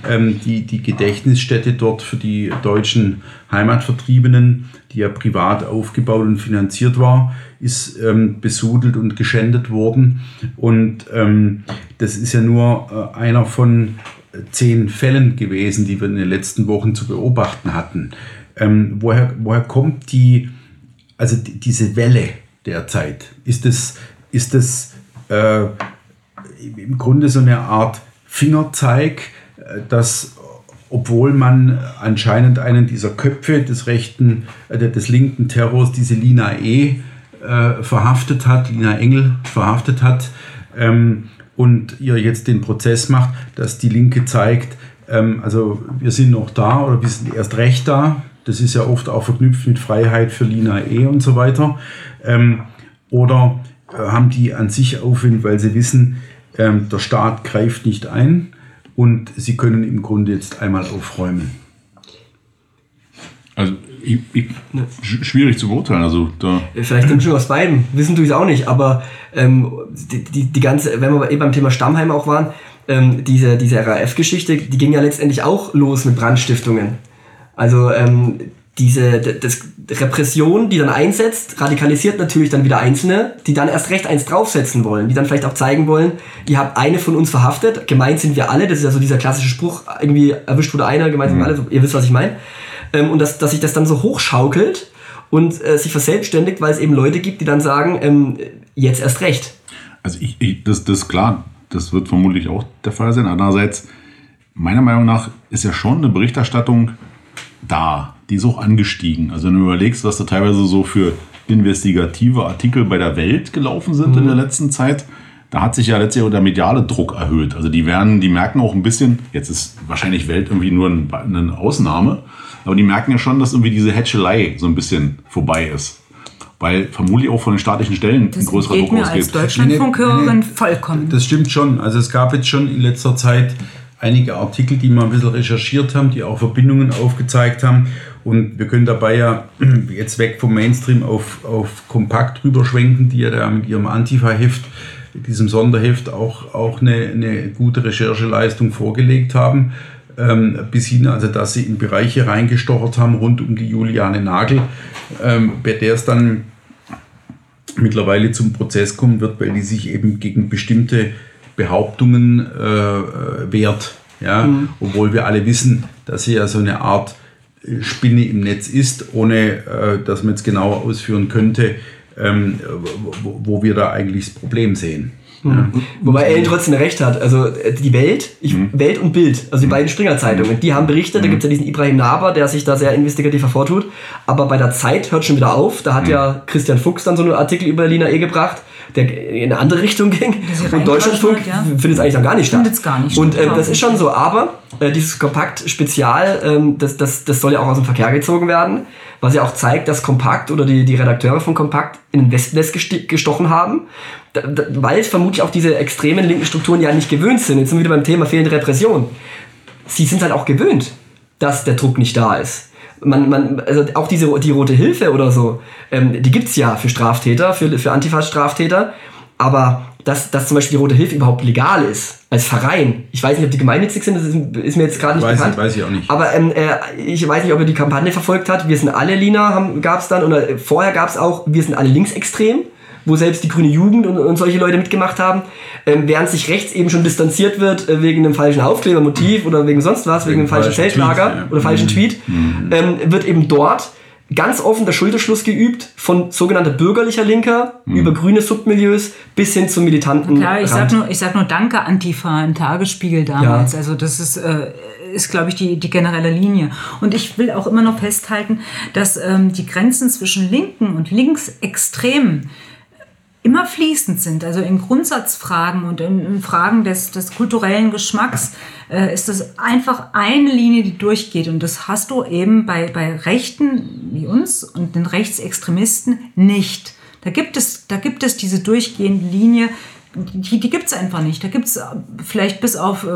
C: Ähm, die, die Gedächtnisstätte dort für die deutschen Heimatvertriebenen, die ja privat aufgebaut und finanziert war, ist ähm, besudelt und geschändet worden. Und ähm, das ist ja nur äh, einer von zehn Fällen gewesen, die wir in den letzten Wochen zu beobachten hatten. Ähm, woher, woher kommt die, also die, diese Welle derzeit? Ist das, ist das äh, im Grunde so eine Art Fingerzeig, äh, dass obwohl man anscheinend einen dieser Köpfe des rechten, äh, des linken Terrors, diese Lina E., äh, verhaftet hat, Lina Engel verhaftet hat ähm, und ihr jetzt den Prozess macht, dass die Linke zeigt, ähm, also wir sind noch da oder wir sind erst recht da. Das ist ja oft auch verknüpft mit Freiheit für Lina E. und so weiter. Ähm, oder äh, haben die an sich Aufwind, weil sie wissen, ähm, der Staat greift nicht ein und sie können im Grunde jetzt einmal aufräumen.
B: Also ich, ich, schwierig zu beurteilen. Also da
D: Vielleicht eine Mischung aus beiden. Wissen tue ich es auch nicht. Aber ähm, die, die, die ganze, wenn wir eben beim Thema Stammheim auch waren, ähm, diese, diese RAF-Geschichte, die ging ja letztendlich auch los mit Brandstiftungen. Also ähm, diese das, Repression, die dann einsetzt, radikalisiert natürlich dann wieder Einzelne, die dann erst recht eins draufsetzen wollen, die dann vielleicht auch zeigen wollen, ihr habt eine von uns verhaftet, gemeint sind wir alle, das ist ja so dieser klassische Spruch, irgendwie erwischt wurde einer, gemeint sind wir alle, ihr wisst, was ich meine. Ähm, und dass, dass sich das dann so hochschaukelt und äh, sich verselbstständigt, weil es eben Leute gibt, die dann sagen, ähm, jetzt erst recht.
B: Also ich, ich, das, das ist klar, das wird vermutlich auch der Fall sein. Andererseits, meiner Meinung nach ist ja schon eine Berichterstattung da. Die ist auch angestiegen. Also wenn du überlegst, was da teilweise so für investigative Artikel bei der Welt gelaufen sind mhm. in der letzten Zeit, da hat sich ja letztlich auch der mediale Druck erhöht. Also die werden, die merken auch ein bisschen, jetzt ist wahrscheinlich Welt irgendwie nur eine Ausnahme, aber die merken ja schon, dass irgendwie diese Hätschelei so ein bisschen vorbei ist. Weil vermutlich auch von den staatlichen Stellen
A: das ein größerer Druck ausgeht. als Deutschlandfunkhörerin vollkommen.
C: Das stimmt schon. Also es gab jetzt schon in letzter Zeit einige Artikel, die wir ein bisschen recherchiert haben, die auch Verbindungen aufgezeigt haben. Und wir können dabei ja jetzt weg vom Mainstream auf, auf Kompakt rüberschwenken, die ja da mit ihrem Antifa-Heft, diesem Sonderheft auch, auch eine, eine gute Rechercheleistung vorgelegt haben ähm, bis hin, also dass sie in Bereiche reingestochert haben rund um die Juliane Nagel, ähm, bei der es dann mittlerweile zum Prozess kommen wird, weil die sich eben gegen bestimmte Behauptungen äh, wehrt. Ja? Mhm. Obwohl wir alle wissen, dass sie ja so eine Art äh, Spinne im Netz ist, ohne äh, dass man jetzt genauer ausführen könnte, ähm, wo, wo wir da eigentlich das Problem sehen.
D: Ja. Wobei Ellen trotzdem recht hat. Also äh, die Welt, ich, mhm. Welt und Bild, also die mhm. beiden Springer-Zeitungen, die haben berichtet, da gibt es ja diesen Ibrahim Naber, der sich da sehr investigativ hervortut. Aber bei der Zeit hört schon wieder auf. Da hat mhm. ja Christian Fuchs dann so einen Artikel über Lina E gebracht, der in eine andere Richtung ging. Und Deutschlandfunk ja. findet es eigentlich dann gar nicht statt.
A: Findet's gar nicht
D: und äh, das ist schon so. Aber äh, dieses Kompakt-Spezial, ähm, das, das, das soll ja auch aus dem Verkehr gezogen werden was ja auch zeigt, dass Kompakt oder die, die Redakteure von Kompakt in den Wespennest gestochen haben, da, da, weil vermutlich auch diese extremen linken Strukturen ja nicht gewöhnt sind. Jetzt sind wir wieder beim Thema fehlende Repression. Sie sind halt auch gewöhnt, dass der Druck nicht da ist. Man, man, also auch diese die rote Hilfe oder so, ähm, die gibt's ja für Straftäter, für, für Antifa-Straftäter, aber dass, dass zum Beispiel die Rote Hilfe überhaupt legal ist, als Verein. Ich weiß nicht, ob die gemeinnützig sind, das ist, ist mir jetzt gerade nicht
C: weiß
D: bekannt.
C: Ich, weiß ich auch nicht.
D: Aber ähm, äh, ich weiß nicht, ob ihr die Kampagne verfolgt hat. Wir sind alle Lina, gab es dann, oder vorher gab es auch, wir sind alle linksextrem, wo selbst die grüne Jugend und, und solche Leute mitgemacht haben. Ähm, während sich rechts eben schon distanziert wird äh, wegen einem falschen Aufklebermotiv oder wegen sonst was, wegen, wegen einem falschen Zeltlager ja. oder falschen mhm. Tweet, mhm. ähm, wird eben dort ganz offen der Schulterschluss geübt von sogenannter bürgerlicher Linker mhm. über grüne Submilieus bis hin zum militanten
A: Klar, ich sag nur, ich sag nur Danke Antifa im Tagesspiegel damals. Ja. Also das ist äh, ist, glaube ich, die, die generelle Linie. Und ich will auch immer noch festhalten, dass ähm, die Grenzen zwischen Linken und Linksextremen immer fließend sind. Also in Grundsatzfragen und in, Fragen des, des kulturellen Geschmacks äh, ist das einfach eine Linie, die durchgeht. Und das hast du eben bei, bei Rechten wie uns und den Rechtsextremisten nicht. Da gibt es, da gibt es diese durchgehende Linie. die, die gibt es einfach nicht. Da gibt es vielleicht bis auf äh,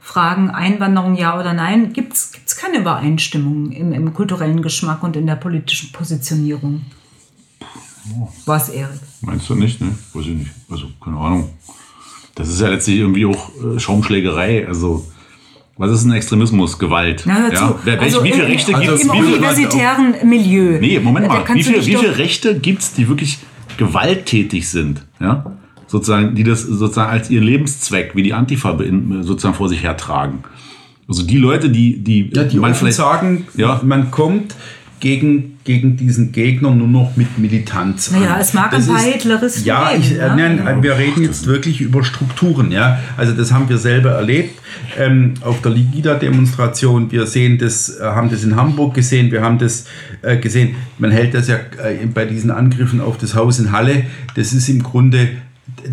A: Fragen Einwanderung ja oder nein, gibt es keine Übereinstimmung im, im kulturellen Geschmack und in der politischen Positionierung. Was, Erik?
B: Meinst du nicht, ne? Weiß ich nicht. Also, keine Ahnung. Das ist ja letztlich irgendwie auch äh, Schaumschlägerei. Also, was ist ein Extremismus? Gewalt.
A: Na,
B: ja? Wer, welch,
A: Also
B: wie viele
A: im-
B: Rechte
A: also
B: gibt es?
A: Im universitären Milieu.
B: nee, Moment mal. Wie viele, wie viele Rechte gibt es, die wirklich gewalttätig sind? Ja? Sozusagen, die das sozusagen als ihren Lebenszweck, wie die Antifa sozusagen vor sich hertragen. Also die Leute, die, die,
C: Ja, die
B: man vielleicht
C: sagen,
B: Ja.
C: man kommt gegen, gegen diesen Gegner nur noch mit Militanz
A: Naja,
C: an.
A: es mag
C: Das
A: ein paar
C: ist-
A: Hitleristen
C: Ja,
A: geben,
C: ich, äh,
A: ja.
C: nein, wir reden jetzt wirklich über Strukturen. Ja? Also das haben wir selber erlebt ähm, auf der Ligida-Demonstration. Wir sehen das, äh, haben das in Hamburg gesehen, wir haben das äh, gesehen. Man hält das ja äh, bei diesen Angriffen auf das Haus in Halle. Das ist im Grunde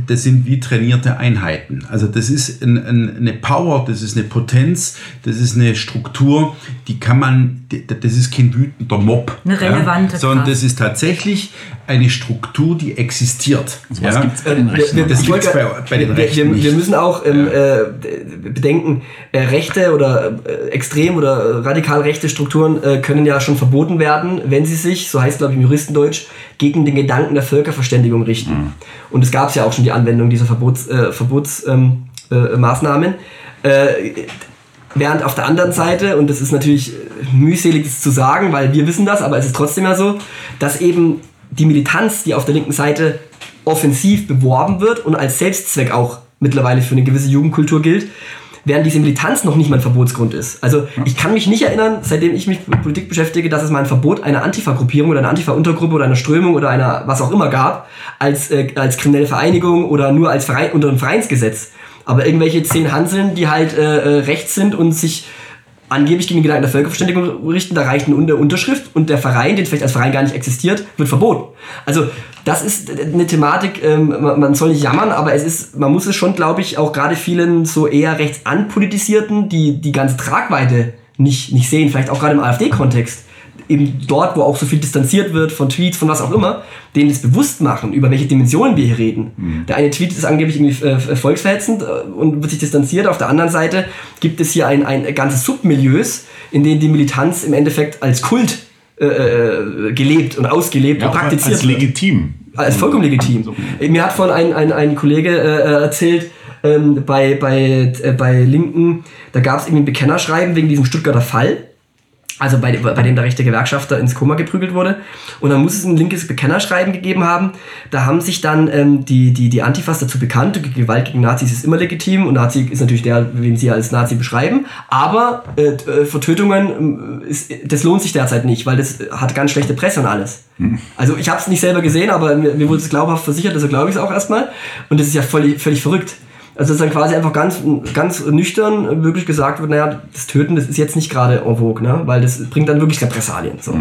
C: das sind wie trainierte Einheiten. Also das ist ein, ein, eine Power, das ist eine Potenz, das ist eine Struktur, die kann man, das ist kein wütender Mob.
A: Eine relevante
C: ja, sondern das ist tatsächlich eine Struktur, die existiert.
B: Was
C: ja.
B: gibt's bei den Rechten?
C: Das gibt's bei- bei den Rechten
D: wir,
C: nicht.
D: wir müssen auch ähm, äh, bedenken, äh, rechte oder äh, extrem oder radikal rechte Strukturen äh, können ja schon verboten werden, wenn sie sich, so heißt glaube ich im Juristendeutsch, gegen den Gedanken der Völkerverständigung richten.
C: Mhm.
D: Und es gab ja auch schon die Anwendung dieser Verbots, äh, Verbotsmaßnahmen. Ähm, äh, äh, Während auf der anderen Seite, und das ist natürlich mühselig das zu sagen, weil wir wissen das, aber es ist trotzdem ja so, dass eben die Militanz, die auf der linken Seite offensiv beworben wird und als Selbstzweck auch mittlerweile für eine gewisse Jugendkultur gilt, während diese Militanz noch nicht mal ein Verbotsgrund ist. Also ich kann mich nicht erinnern, seitdem ich mich mit Politik beschäftige, dass es mal ein Verbot einer Antifa-Gruppierung oder einer Antifa-Untergruppe oder einer Strömung oder einer was auch immer gab, als, äh, als kriminelle Vereinigung oder nur als Verein, unter einem Vereinsgesetz. Aber irgendwelche zehn Hanseln, die halt äh, äh, rechts sind und sich angeblich gegen den Gedanken der Völkerverständigung richten, da reicht eine Unter- Unterschrift und der Verein, den vielleicht als Verein gar nicht existiert, wird verboten. Also das ist eine Thematik, ähm, man soll nicht jammern, aber es ist, man muss es schon, glaube ich, auch gerade vielen so eher rechts anpolitisierten, die die ganze Tragweite nicht, nicht sehen, vielleicht auch gerade im AfD-Kontext, eben dort, wo auch so viel distanziert wird von Tweets, von was auch immer, denen das bewusst machen, über welche Dimensionen wir hier reden. Der eine Tweet ist angeblich irgendwie äh, volksverhetzend äh, und wird sich distanziert. Auf der anderen Seite gibt es hier ein, ein ganzes Submilieus, in denen die Militanz im Endeffekt als Kult äh, äh, gelebt und ausgelebt
B: ja,
D: und praktiziert
B: als legitim.
D: Als vollkommen legitim. Mir hat von ein, ein, ein Kollege äh, erzählt, ähm, bei, bei, äh, bei Linken, da gab es irgendwie ein Bekennerschreiben wegen diesem Stuttgarter Fall. Also bei, bei dem der rechte Gewerkschafter ins Koma geprügelt wurde. Und dann muss es ein linkes Bekennerschreiben gegeben haben. Da haben sich dann ähm, die, die, die Antifas dazu bekannt, Gewalt gegen Nazis ist immer legitim und Nazi ist natürlich der, wen sie als Nazi beschreiben. Aber äh, äh, Vertötungen, ähm, ist, das lohnt sich derzeit nicht, weil das hat ganz schlechte Presse und alles. Also ich habe es nicht selber gesehen, aber mir, mir wurde es glaubhaft versichert, also glaube ich es auch erstmal. Und das ist ja völlig, völlig verrückt. Also dass dann quasi einfach ganz, ganz nüchtern wirklich gesagt wird, naja, das Töten, das ist jetzt nicht gerade en vogue, ne? weil das bringt dann wirklich Repressalien. So.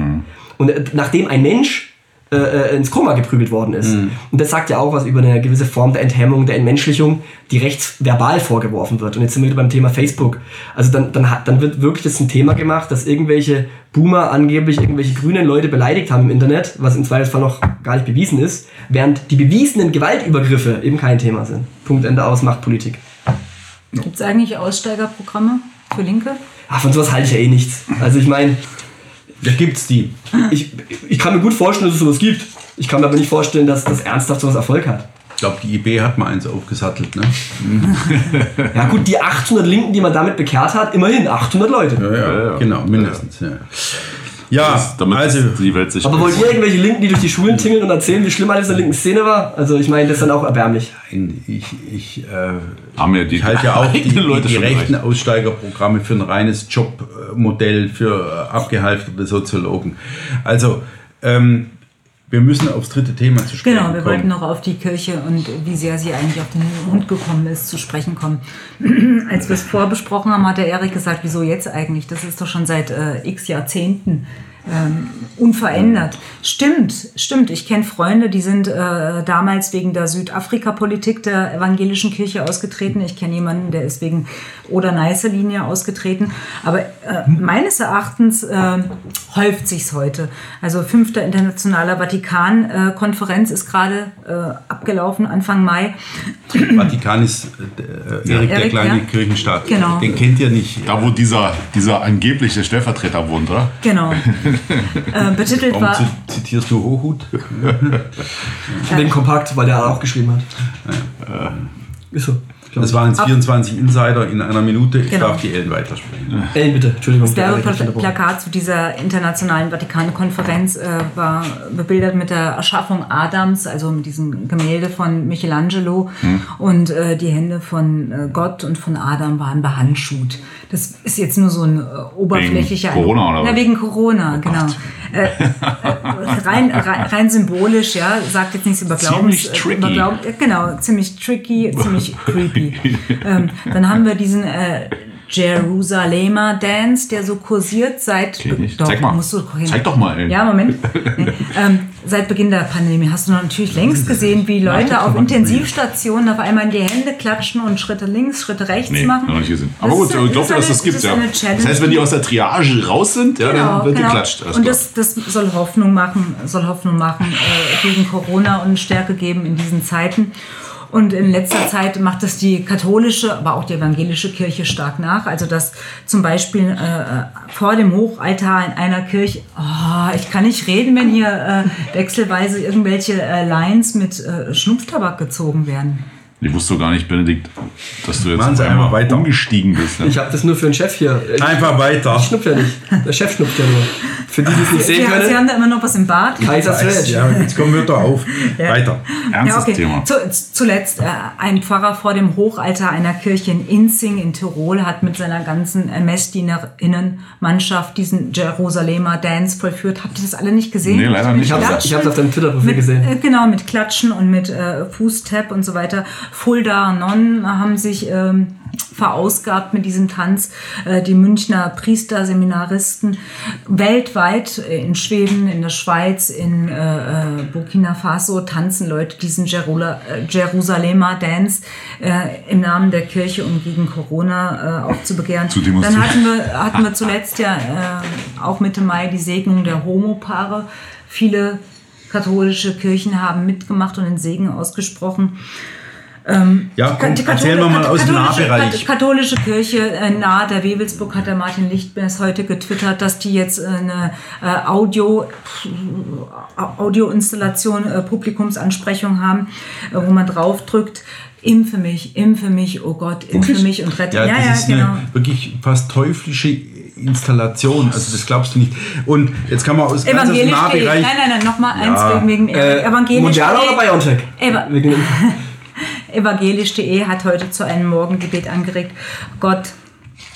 D: Und äh, nachdem ein Mensch äh, äh, ins Koma geprügelt worden ist, und das sagt ja auch was über eine gewisse Form der Enthemmung, der Entmenschlichung, die rechts verbal vorgeworfen wird. Und jetzt sind wir wieder beim Thema Facebook. Also dann, dann, hat, dann wird wirklich das ein Thema gemacht, dass irgendwelche Boomer angeblich irgendwelche grünen Leute beleidigt haben im Internet, was im Zweifelsfall noch gar nicht bewiesen ist, während die bewiesenen Gewaltübergriffe eben kein Thema sind. Punkt Ende aus, macht Politik.
A: Gibt es eigentlich Aussteigerprogramme für Linke?
D: Ah, von sowas halte ich ja eh nichts. Also ich meine,
C: Da gibt's die.
D: ich, ich kann mir gut vorstellen, dass es sowas gibt. Ich kann mir aber nicht vorstellen, dass das ernsthaft sowas Erfolg hat.
C: Ich glaube, die IB hat mal eins aufgesattelt. Ne?
D: Ja gut, die 800 Linken, die man damit bekehrt hat, immerhin 800 Leute.
C: Ja, ja,
B: ja.
C: genau, mindestens. Ja, ja
B: Damit
C: also
B: die Welt sich.
D: Aber wollt ihr irgendwelche Linken, die durch die Schulen tingeln und erzählen, wie schlimm alles in der linken Szene war? Also ich meine, das ist dann auch erbärmlich.
C: ich, ich, äh,
B: haben ja die
C: ich halte ja auch die,
B: eigenen
C: die, die rechten
B: recht.
C: Aussteigerprogramme für ein reines Jobmodell für äh, abgehalfterte Soziologen. Also, ähm, wir müssen aufs dritte Thema zu sprechen
A: Genau, wir
C: kommen.
A: wollten noch auf die Kirche und wie sehr sie eigentlich auf den Hund gekommen ist, zu sprechen kommen. Als wir es vorbesprochen haben, hat der Erik gesagt, wieso jetzt eigentlich? Das ist doch schon seit äh, x Jahrzehnten ähm, unverändert. Stimmt, stimmt. Ich kenne Freunde, die sind äh, damals wegen der Südafrika-Politik der evangelischen Kirche ausgetreten. Ich kenne jemanden, der ist wegen Oder-Neiße-Linie ausgetreten. Aber äh, meines Erachtens äh, häuft sich's heute. Also fünfter internationaler Vatikan-Konferenz ist gerade äh, abgelaufen, Anfang Mai.
C: Vatikan ist äh, Erik der
A: Erik,
C: kleine
A: ja.
C: Kirchenstaat.
A: Genau.
C: Den kennt ihr nicht.
B: Da, wo dieser, dieser angebliche Stellvertreter wohnt, oder?
A: Genau. äh, betitelt
C: Warum
A: war...
C: zi- zitierst du Hochhut?
D: Den Kompakt, weil der auch geschrieben hat. Ist so.
C: Das waren jetzt 24 Insider in einer Minute. Ich
A: Genau.
C: darf die Ellen weitersprechen.
D: Ellen, bitte. Entschuldigung.
A: Das. Werbeplakat zu dieser internationalen Vatikankonferenz äh, war bebildert mit der Erschaffung Adams, also mit diesem Gemälde von Michelangelo. Und äh, die Hände von äh, Gott und von Adam waren behandschuht. Das ist jetzt nur so ein äh, oberflächlicher
B: Wegen Corona oder
A: Ja,
B: was?
A: wegen Corona, genau. Äh, äh, rein, rein, rein symbolisch, ja, sagt jetzt nichts über Glaubens...
B: Ziemlich tricky.
A: Über Glaub, äh, genau, ziemlich tricky, ziemlich creepy. ähm, dann haben wir diesen äh, Jerusalemer Dance, der so kursiert seit. Doch,
B: Zeig mal.
A: Musst du hin.
B: Zeig doch mal, ey.
A: Ja, Moment. Ähm, seit Beginn der Pandemie hast du natürlich längst gesehen, wie Leute auf Intensivstationen auf einmal in die Hände klatschen und Schritte links, Schritte rechts
B: Nee,
A: machen.
B: noch nicht gesehen. Aber
A: Das
B: gut,
A: ist-
B: ich glaube,
A: das
B: dass das
A: eine-
B: gibt, ja. Das heißt, wenn die aus der Triage raus sind, ja, dann wird geklatscht. Alles
A: Und das, das soll Hoffnung machen, soll Hoffnung machen äh, gegen Corona und Stärke geben in diesen Zeiten. Und in letzter Zeit macht das die katholische, aber auch die evangelische Kirche stark nach. Also dass zum Beispiel äh, vor dem Hochaltar in einer Kirche, oh, ich kann nicht reden, wenn hier äh, wechselweise irgendwelche äh, Lines mit äh, Schnupftabak gezogen werden.
B: Ich wusste gar nicht, Benedikt, dass du jetzt auf einmal
C: weiter.
B: umgestiegen bist.
D: Ich habe das nur für den Chef hier. Ich,
C: Einfach weiter.
D: ich schnupf ja nicht. Der Chef schnupft ja nur. Für die, die es nicht
A: Sie,
D: sehen
A: Sie
D: können.
A: haben da immer noch was im Bad.
D: Kaiser Stretch.
C: Ja, jetzt kommen wir da auf. Weiter.
B: Ernstes Thema.
A: Zu, zuletzt, äh, ein Pfarrer vor dem Hochaltar einer Kirche in Inzing in Tirol hat mit seiner ganzen äh, Messdienerinnenmannschaft diesen Jerusalemer Dance vollführt. Habt ihr das alle nicht gesehen?
B: Nee, leider nicht.
D: Ich ich hab's auf deinem Twitter-Profil gesehen.
A: Äh, genau, mit Klatschen und mit äh, Fußtap und so weiter. Fulda Nonnen haben sich ähm, verausgabt mit diesem Tanz. Äh, die Münchner Priesterseminaristen weltweit äh, in Schweden, in der Schweiz, in äh, Burkina Faso tanzen Leute diesen Jerusalemer Dance im Namen der Kirche, um gegen Corona aufzubegehren. Dann hatten wir, hatten wir zuletzt ja auch Mitte Mai die Segnung der Homopaare. Viele katholische Kirchen haben mitgemacht und den Segen ausgesprochen.
C: Ja, komm,
A: Die
C: erzähl mir mal aus dem Nahbereich.
A: katholische Kirche äh, nahe der Wewelsburg hat der Martin Lichtmess heute getwittert, dass die jetzt äh, eine äh, Audio, äh, Audioinstallation, äh, Publikumsansprechung haben, äh, wo man draufdrückt, impfe mich, impfe mich, oh Gott, impfe
B: Wirklich?
A: mich und rette.
C: Ja, das ist
A: genau.
C: eine wirklich fast teuflische Installation. Also das glaubst du nicht. Und jetzt kann man aus ganz dem. Nahbereich.
A: Nein, nein, nein, nochmal
C: Ja.
A: eins wegen, wegen
D: Äh,
A: evangelisch.
D: Moderna oder BioNTech?
A: Eva-
D: Wegen
A: Evangelisch.de hat heute zu einem Morgengebet angeregt. Gott,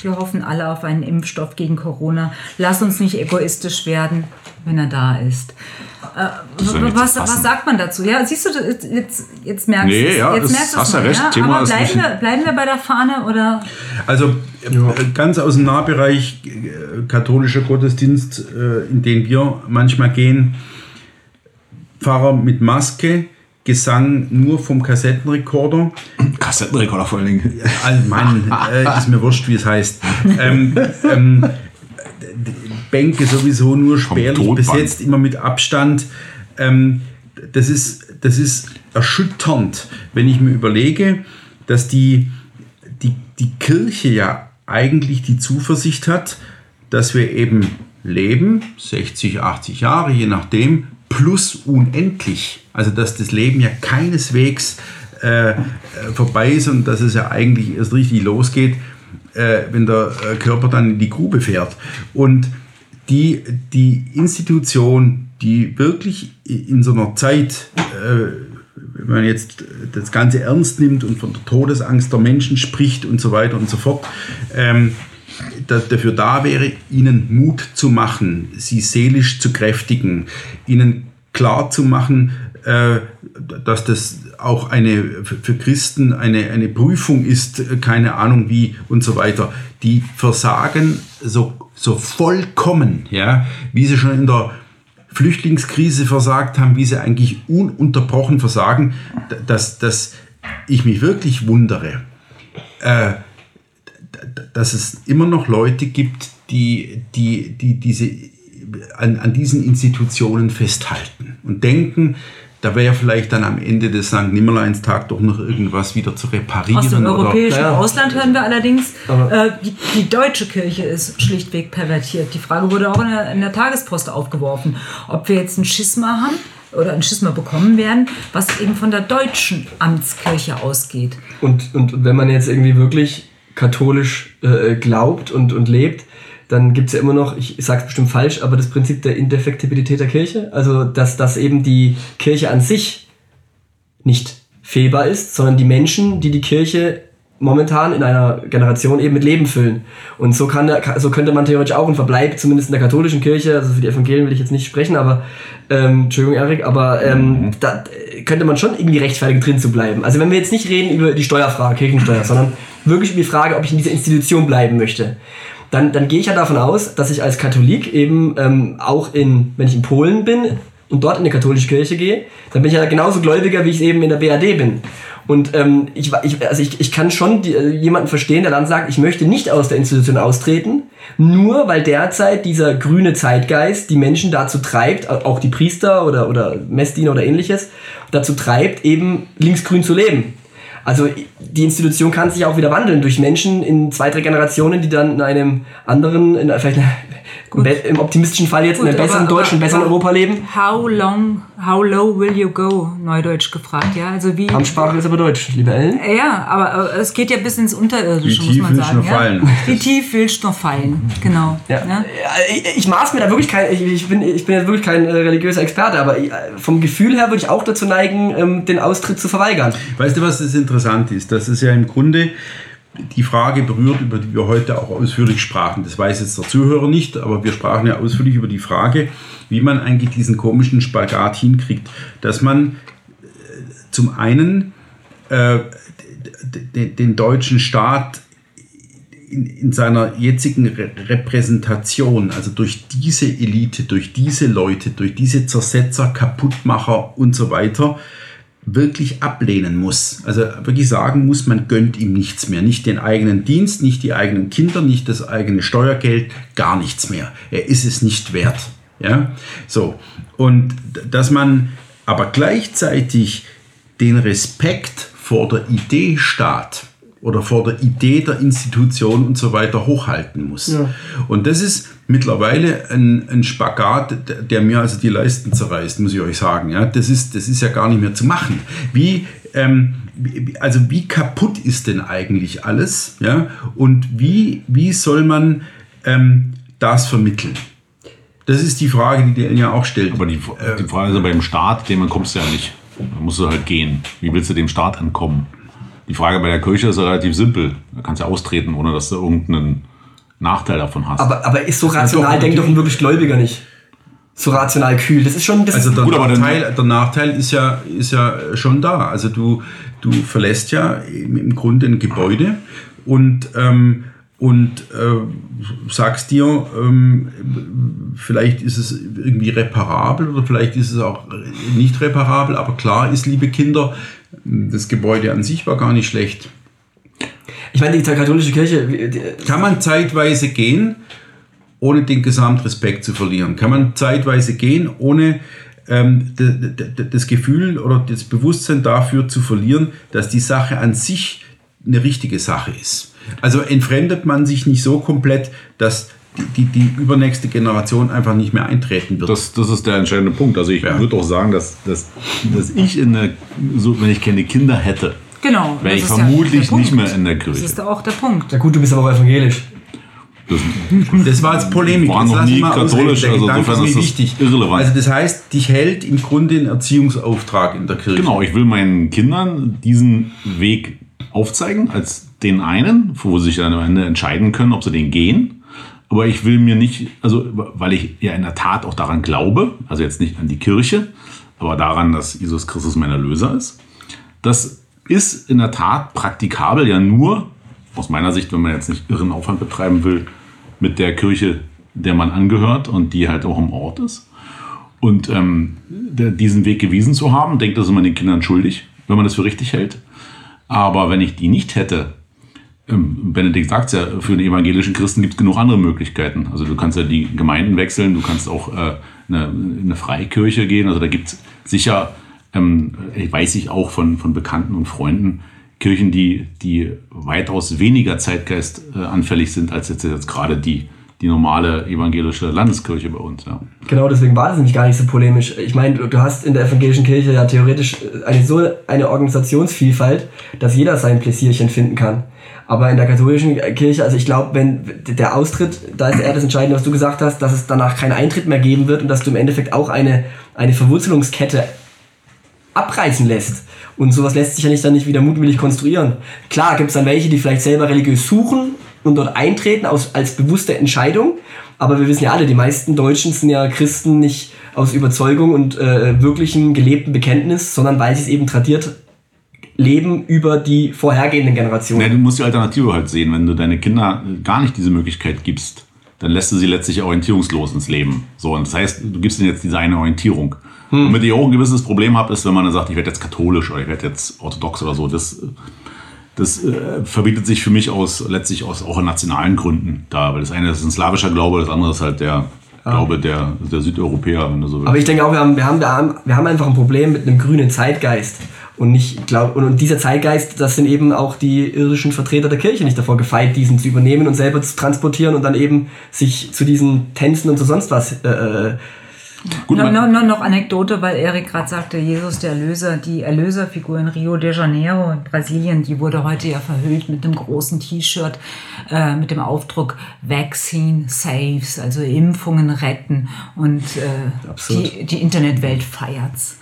A: wir hoffen alle auf einen Impfstoff gegen Corona. Lass uns nicht egoistisch werden, wenn er da ist. Äh,
B: ja
A: was, was sagt man dazu? Ja, siehst du, jetzt, jetzt, merkst
B: Nee,
A: du's.
B: ja,
A: jetzt
B: das
A: merkst
B: hast ja
A: mal,
B: recht. Thema
A: Aber
B: ist
A: bleiben
B: nicht-
A: wir, bleiben wir bei der Fahne oder?
C: Also äh, ganz aus dem Nahbereich äh, katholischer Gottesdienst, äh, in den wir manchmal gehen, Pfarrer mit Maske, Gesang nur vom Kassettenrekorder.
B: Kassettenrekorder vor allen Dingen.
C: Allgemein äh, ist mir wurscht, wie es heißt. Ähm, ähm, Bänke sowieso nur spärlich besetzt, immer mit Abstand. Ähm, das, ist, das ist erschütternd, wenn ich mir überlege, dass die, die, die Kirche ja eigentlich die Zuversicht hat, dass wir eben leben, 60, 80 Jahre, je nachdem, plus unendlich. Also dass das Leben ja keineswegs äh, äh, vorbei ist und dass es ja eigentlich erst richtig losgeht, äh, wenn der äh, Körper dann in die Grube fährt. Und die, die Institution, die wirklich in so einer Zeit, äh, wenn man jetzt das Ganze ernst nimmt und von der Todesangst der Menschen spricht und so weiter und so fort, ähm, da, dafür da wäre, ihnen Mut zu machen, sie seelisch zu kräftigen, ihnen klar zu machen, dass das auch eine für Christen eine, eine Prüfung ist, keine Ahnung wie und so weiter. Die versagen so so vollkommen, ja, wie sie schon in der Flüchtlingskrise versagt haben, wie sie eigentlich ununterbrochen versagen, dass, dass ich mich wirklich wundere, äh, dass es immer noch Leute gibt, die, die, die diese, an, an diesen Institutionen festhalten und denken, da wäre vielleicht dann am Ende des St. Nimmerleinstag doch noch irgendwas wieder zu reparieren.
A: Aus dem europäischen
C: oder,
A: ja. Ausland hören wir allerdings, äh, die, die, deutsche Kirche ist schlichtweg pervertiert. Die Frage wurde auch in der, in der Tagespost aufgeworfen, ob wir jetzt ein Schisma haben oder ein Schisma bekommen werden, was eben von der deutschen Amtskirche ausgeht.
D: Und, und wenn man jetzt irgendwie wirklich katholisch äh, glaubt und, und lebt, dann gibt es ja immer noch, ich sage es bestimmt falsch, aber das Prinzip der Indefektibilität der Kirche. Also, dass, dass eben die Kirche an sich nicht fehlbar ist, sondern die Menschen, die die Kirche momentan in einer Generation eben mit Leben füllen. Und so, kann, so könnte man theoretisch auch einen Verbleib, zumindest in der katholischen Kirche, also für die Evangelien will ich jetzt nicht sprechen, aber, ähm, Entschuldigung, Erik, aber ähm, mhm. da könnte man schon irgendwie rechtfertigen, drin zu bleiben. Also wenn wir jetzt nicht reden über die Steuerfrage, Kirchensteuer, sondern wirklich über die Frage, ob ich in dieser Institution bleiben möchte dann, dann gehe ich ja davon aus, dass ich als Katholik eben ähm, auch in, wenn ich in Polen bin und dort in eine katholische Kirche gehe, dann bin ich ja genauso Gläubiger, wie ich eben in der BAD bin. Und ähm, ich, ich, also ich, ich kann schon die, äh, jemanden verstehen, der dann sagt, ich möchte nicht aus der Institution austreten, nur weil derzeit dieser grüne Zeitgeist die Menschen dazu treibt, auch die Priester oder, oder Messdiener oder ähnliches, dazu treibt, eben linksgrün zu leben. Also die Institution kann sich auch wieder wandeln durch Menschen in zwei, drei Generationen, die dann in einem anderen, in vielleicht im optimistischen Fall jetzt Gut, in einem besseren aber, Deutsch, besseren Europa leben.
A: How long, how low will you go? Neudeutsch gefragt, ja. Also wie.
D: Amtssprache ist aber Deutsch, liebe Ellen.
A: Ja, aber es geht ja bis ins Unterirdische,
C: muss man sagen. Ja? Fallen.
A: Wie tief willst du noch fallen? Genau.
D: Ja. ja. Ich, ich maß mir da wirklich kein, ich, ich, bin, ich bin jetzt wirklich kein äh, religiöser Experte, aber äh, vom Gefühl her würde ich auch dazu neigen, ähm, den Austritt zu verweigern.
C: Weißt du, was das interessant ist? Das ist ja im Grunde die Frage berührt, über die wir heute auch ausführlich sprachen. Das weiß jetzt der Zuhörer nicht, aber wir sprachen ja ausführlich über die Frage, wie man eigentlich diesen komischen Spagat hinkriegt. Dass man äh, zum einen äh, den deutschen Staat in, in, seiner jetzigen Re Repräsentation, also durch diese Elite, durch diese Leute, durch diese Zersetzer, Kaputtmacher und so weiter, wirklich ablehnen muss. Also wirklich sagen muss, man gönnt ihm nichts mehr. Nicht den eigenen Dienst, nicht die eigenen Kinder, nicht das eigene Steuergeld, gar nichts mehr. Er ist es nicht wert. Ja, so. Und dass man aber gleichzeitig den Respekt vor der Idee Staat oder vor der Idee der Institution und so weiter hochhalten muss. Ja. Und das ist mittlerweile ein, ein Spagat, der mir also die Leisten zerreißt, muss ich euch sagen. Ja, das ist, das ist ja gar nicht mehr zu machen. Wie, ähm, also wie kaputt ist denn eigentlich alles? Ja, und wie, wie soll man ähm, das vermitteln? Das ist die Frage, die der ja auch stellt.
B: Aber die, die Frage ist ja beim Staat, dem kommst du ja nicht. Da musst du halt gehen. Wie willst du dem Staat entkommen? Die Frage bei der Kirche ist ja relativ simpel. Da kannst du austreten, ohne dass du irgendeinen Nachteil davon hast.
D: Aber, aber ist so das rational, denkt doch ein wirklich Gläubiger nicht. So rational kühl. Das ist schon. Das
C: also der, gut, Nachteil, der Nachteil ist ja, ist ja schon da. Also du, du verlässt ja im Grunde ein Gebäude und, ähm, und äh, sagst dir, ähm, vielleicht ist es irgendwie reparabel oder vielleicht ist es auch nicht reparabel, aber klar ist, liebe Kinder, das Gebäude an sich war gar nicht schlecht.
D: Ich meine, die katholische Kirche. Die,
C: kann man zeitweise gehen, ohne den Gesamtrespekt zu verlieren? Kann man zeitweise gehen, ohne ähm, das Gefühl oder das Bewusstsein dafür zu verlieren, dass die Sache an sich eine richtige Sache ist? Also entfremdet man sich nicht so komplett, dass die, die, die übernächste Generation einfach nicht mehr eintreten wird.
B: Das, das ist der entscheidende Punkt. Also ich ja. würde auch sagen, dass, dass, dass ich, in der, so, wenn ich keine Kinder hätte,
A: Genau.
B: Wäre ich vermutlich ja nicht mehr in der Kirche.
A: Das ist auch der Punkt.
D: Ja gut, du bist aber auch evangelisch.
C: Das, das war jetzt Polemik.
B: War noch nie katholisch,
C: also insofern ist wichtig. irrelevant. Also das heißt, dich hält im Grunde ein Erziehungsauftrag in der Kirche.
B: Genau, ich will meinen Kindern diesen Weg aufzeigen, als den einen, wo sie sich dann am Ende entscheiden können, ob sie den gehen. Aber ich will mir nicht, also weil ich ja in der Tat auch daran glaube, also jetzt nicht an die Kirche, aber daran, dass Jesus Christus mein Erlöser ist, dass ist in der Tat praktikabel ja nur, aus meiner Sicht, wenn man jetzt nicht irren Aufwand betreiben will, mit der Kirche, der man angehört und die halt auch im Ort ist. Und ähm, diesen Weg gewiesen zu haben, denkt das immer den Kindern schuldig, wenn man das für richtig hält. Aber wenn ich die nicht hätte, ähm, Benedikt sagt es ja, für den evangelischen Christen gibt es genug andere Möglichkeiten. Also du kannst ja die Gemeinden wechseln, du kannst auch äh, eine, eine Freikirche gehen. Also da gibt es sicher, ähm, weiß ich auch von, von Bekannten und Freunden, Kirchen, die, die weitaus weniger Zeitgeist äh, sind als jetzt, jetzt gerade die, die normale evangelische Landeskirche bei uns. Ja.
D: Genau, deswegen war das nämlich gar nicht so polemisch. Ich meine, du hast in der evangelischen Kirche ja theoretisch eine so eine Organisationsvielfalt, dass jeder sein Pläsierchen finden kann. Aber in der katholischen Kirche, also ich glaube, wenn der Austritt, da ist eher das Entscheidende, was du gesagt hast, dass es danach keinen Eintritt mehr geben wird und dass du im Endeffekt auch eine, eine Verwurzelungskette abreißen lässt. Und sowas lässt sich ja nicht dann nicht wieder mutwillig konstruieren. Klar gibt es dann welche, die vielleicht selber religiös suchen und dort eintreten aus, als bewusste Entscheidung. Aber wir wissen ja alle, die meisten Deutschen sind ja Christen nicht aus Überzeugung und äh, wirklichem gelebten Bekenntnis, sondern weil sie es eben tradiert leben über die vorhergehenden Generationen.
B: Nee, du musst die Alternative halt sehen. Wenn du deine Kinder gar nicht diese Möglichkeit gibst, dann lässt du sie letztlich orientierungslos ins Leben. So, und das heißt, du gibst ihnen jetzt diese eine Orientierung. Hm. Womit ich auch ein gewisses Problem habe, ist, wenn man dann sagt, ich werde jetzt katholisch oder ich werde jetzt orthodox oder so. Das, das äh, verbietet sich für mich aus letztlich aus auch nationalen Gründen da. Weil das eine ist ein slawischer Glaube, das andere ist halt der ja. Glaube der, der Südeuropäer, wenn du so willst.
D: Aber ich denke auch, wir haben, wir, haben, wir haben einfach ein Problem mit einem grünen Zeitgeist. Und nicht, glaub, und dieser Zeitgeist, das sind eben auch die irdischen Vertreter der Kirche nicht davor gefeit, diesen zu übernehmen und selber zu transportieren und dann eben sich zu diesen Tänzen und zu sonst was äh, äh
A: Gut, no, no, no, noch Anekdote, weil Erik gerade sagte, Jesus der Erlöser, die Erlöserfigur in Rio de Janeiro in Brasilien, die wurde heute ja verhüllt mit einem großen T-Shirt äh, mit dem Aufdruck Vaccine Saves, also Impfungen retten. Und äh, die, die Internetwelt feiert's.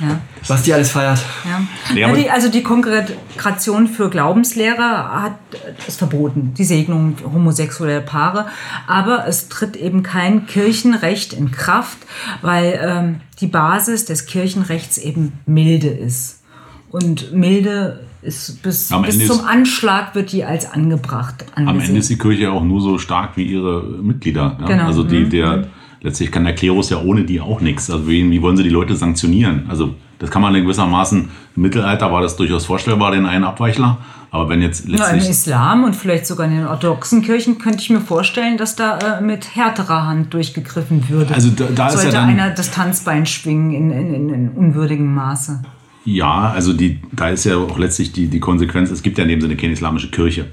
D: Ja. Was die alles feiert.
A: Ja. ja die, also die Kongregation für Glaubenslehrer hat es verboten, die Segnung homosexueller Paare. Aber es tritt eben kein Kirchenrecht in Kraft, weil ähm, die Basis des Kirchenrechts eben milde ist. Und milde ist bis, bis zum Anschlag wird die als angebracht
B: angesehen. Am Ende ist die Kirche auch nur so stark wie ihre Mitglieder. Ja? Genau. Also die, mhm. der, mhm. letztlich kann der Klerus ja ohne die auch nichts. Also wie, wie wollen sie die Leute sanktionieren? Also das kann man in gewissermaßen, im Mittelalter war das durchaus vorstellbar, den einen Abweichler. Aber wenn jetzt
A: letztlich... Ja, Im Islam und vielleicht sogar in den orthodoxen Kirchen könnte ich mir vorstellen, dass da äh, mit härterer Hand durchgegriffen würde.
B: Also da, da
A: Sollte
B: ist ja
A: dann, einer das Tanzbein schwingen in, in, in unwürdigem Maße.
B: Ja, also die, da ist ja auch letztlich die, die Konsequenz, es gibt ja in dem Sinne keine islamische Kirche.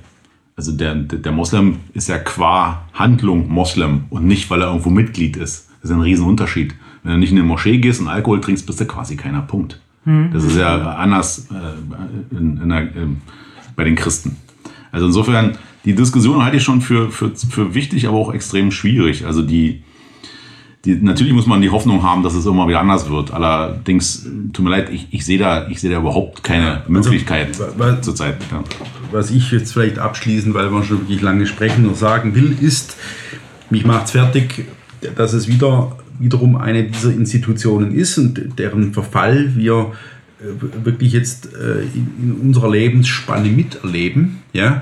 B: Also der, der Moslem ist ja qua Handlung Moslem und nicht, weil er irgendwo Mitglied ist. Das ist ein Riesenunterschied. Wenn du nicht in eine Moschee gehst und Alkohol trinkst, bist du quasi keiner. Punkt. Hm. Das ist ja anders äh, in, in der, äh, bei den Christen. Also insofern, die Diskussion halte ich schon für, für, für wichtig, aber auch extrem schwierig. Also die, die, natürlich muss man die Hoffnung haben, dass es immer wieder anders wird. Allerdings, tut mir leid, ich, ich sehe da, ich da überhaupt keine also, Möglichkeit was, zurzeit. Ja.
C: Was ich jetzt vielleicht abschließend, weil wir schon wirklich lange sprechen, noch sagen will, ist, mich macht es fertig, dass es wieder wiederum eine dieser Institutionen ist und deren Verfall wir wirklich jetzt äh, in unserer Lebensspanne miterleben. Ja?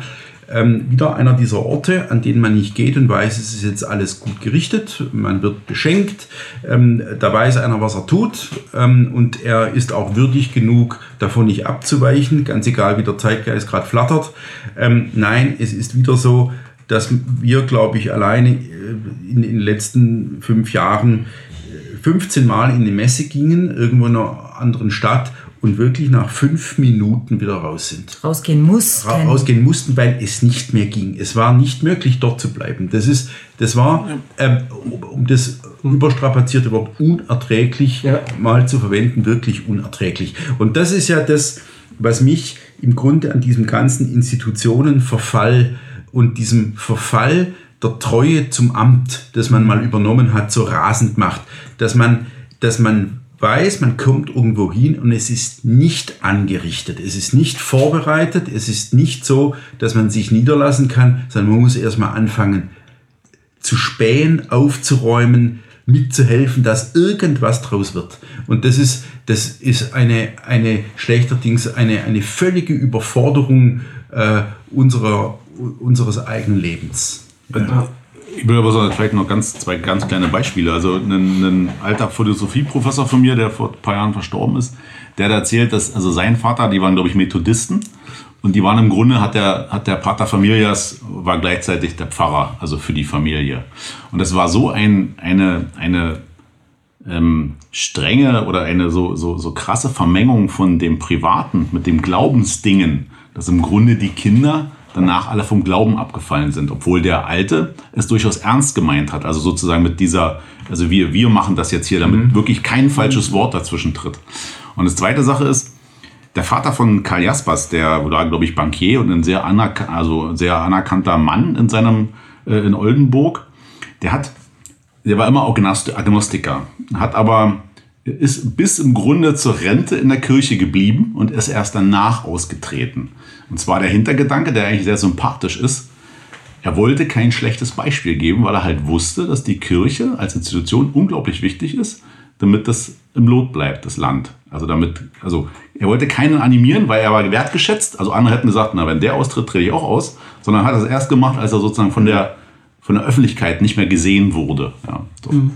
C: Ähm, wieder einer dieser Orte, an denen man nicht geht und weiß, es ist jetzt alles gut gerichtet, man wird beschenkt, ähm, da weiß einer, was er tut ähm, und er ist auch würdig genug, davon nicht abzuweichen, ganz egal, wie der Zeitgeist gerade flattert. Nein, es ist wieder so, dass wir, glaube ich, alleine äh, in, den letzten fünf Jahren 15 äh, Mal in die Messe gingen, irgendwo in einer anderen Stadt und wirklich nach fünf Minuten wieder raus sind.
A: Rausgehen mussten. Ra
C: rausgehen mussten, weil es nicht mehr ging. Es war nicht möglich, dort zu bleiben. Das, ist, das war, ähm, um das überstrapazierte Wort unerträglich ja. mal zu verwenden, wirklich unerträglich. Und das ist ja das, was mich im Grunde an diesem ganzen Institutionenverfall und diesem Verfall der Treue zum Amt, das man mal übernommen hat, so rasend macht, dass man, dass man weiß, man kommt irgendwo hin und es ist nicht angerichtet, es ist nicht vorbereitet, es ist nicht so, dass man sich niederlassen kann, sondern man muss erstmal anfangen zu spähen, aufzuräumen, mitzuhelfen, dass irgendwas draus wird. Und das ist, das ist eine, eine schlechterdings eine, eine völlige Überforderung äh, unserer, unseres eigenen Lebens.
B: Ja. Ich will aber so vielleicht noch ganz, zwei ganz kleine Beispiele. Also ein, ein alter Philosophieprofessor von mir, der vor ein paar Jahren verstorben ist, der erzählt, dass also sein Vater, die waren glaube ich Methodisten und die waren im Grunde, hat der, hat der Pater Familias, war gleichzeitig der Pfarrer, also für die Familie. Und das war so ein, eine, eine ähm, strenge oder eine so, so, so krasse Vermengung von dem Privaten mit dem Glaubensdingen, dass im Grunde die Kinder danach alle vom Glauben abgefallen sind, obwohl der Alte es durchaus ernst gemeint hat. Also sozusagen mit dieser, also wir, wir machen das jetzt hier, damit mhm. wirklich kein falsches Wort dazwischen tritt. Und das zweite Sache ist, der Vater von Karl Jaspers, der war, glaube ich, Bankier und ein sehr, anerk also sehr anerkannter Mann in seinem, äh, in Oldenburg, der hat, der war immer Agnostiker, hat aber ist bis im Grunde zur Rente in der Kirche geblieben und ist erst danach ausgetreten. Und zwar der Hintergedanke, der eigentlich sehr sympathisch ist, er wollte kein schlechtes Beispiel geben, weil er halt wusste, dass die Kirche als Institution unglaublich wichtig ist, damit das im Lot bleibt, das Land. Also damit, also er wollte keinen animieren, weil er war wertgeschätzt. Also andere hätten gesagt, na, wenn der austritt, trete ich auch aus. Sondern hat er es erst gemacht, als er sozusagen von der, von der Öffentlichkeit nicht mehr gesehen wurde. Ja, so. mhm.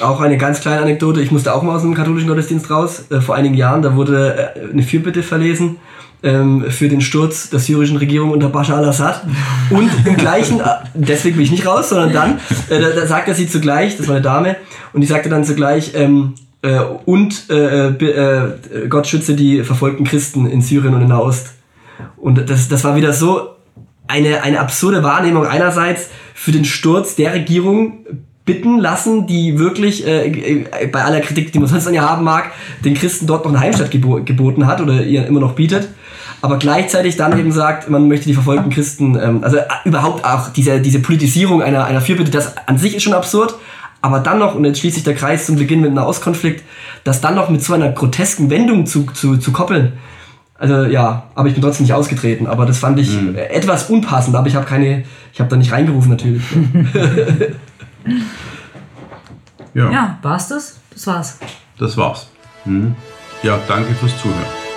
D: Auch eine ganz kleine Anekdote. Ich musste auch mal aus dem katholischen Gottesdienst raus. Äh, vor einigen Jahren, da wurde äh, eine Fürbitte verlesen ähm, für den Sturz der syrischen Regierung unter Bashar al-Assad. Und im gleichen, äh, deswegen bin ich nicht raus, sondern dann, äh, da, da sagte sie zugleich, das war eine Dame, und die sagte dann zugleich, ähm, äh, und äh, äh, Gott schütze die verfolgten Christen in Syrien und in Nahost. Und das, das war wieder so eine, eine absurde Wahrnehmung einerseits für den Sturz der Regierung bitten lassen, die wirklich äh, äh, bei aller Kritik, die man sonst an ihr haben mag, den Christen dort noch eine Heimstatt gebo geboten hat oder ihr immer noch bietet. Aber gleichzeitig dann eben sagt, man möchte die verfolgten Christen, ähm, also äh, überhaupt auch diese, diese Politisierung einer, einer Fürbitte, das an sich ist schon absurd. Aber dann noch, und jetzt schließt sich der Kreis zum Beginn mit einem Auskonflikt, das dann noch mit so einer grotesken Wendung zu, zu, zu koppeln. Also ja, aber ich bin trotzdem nicht ausgetreten. Aber das fand ich mhm. etwas unpassend. Aber ich habe keine, ich habe da nicht reingerufen natürlich.
A: ja. ja, war's das? Das war's.
C: Das war's. Mhm. Ja, danke fürs Zuhören.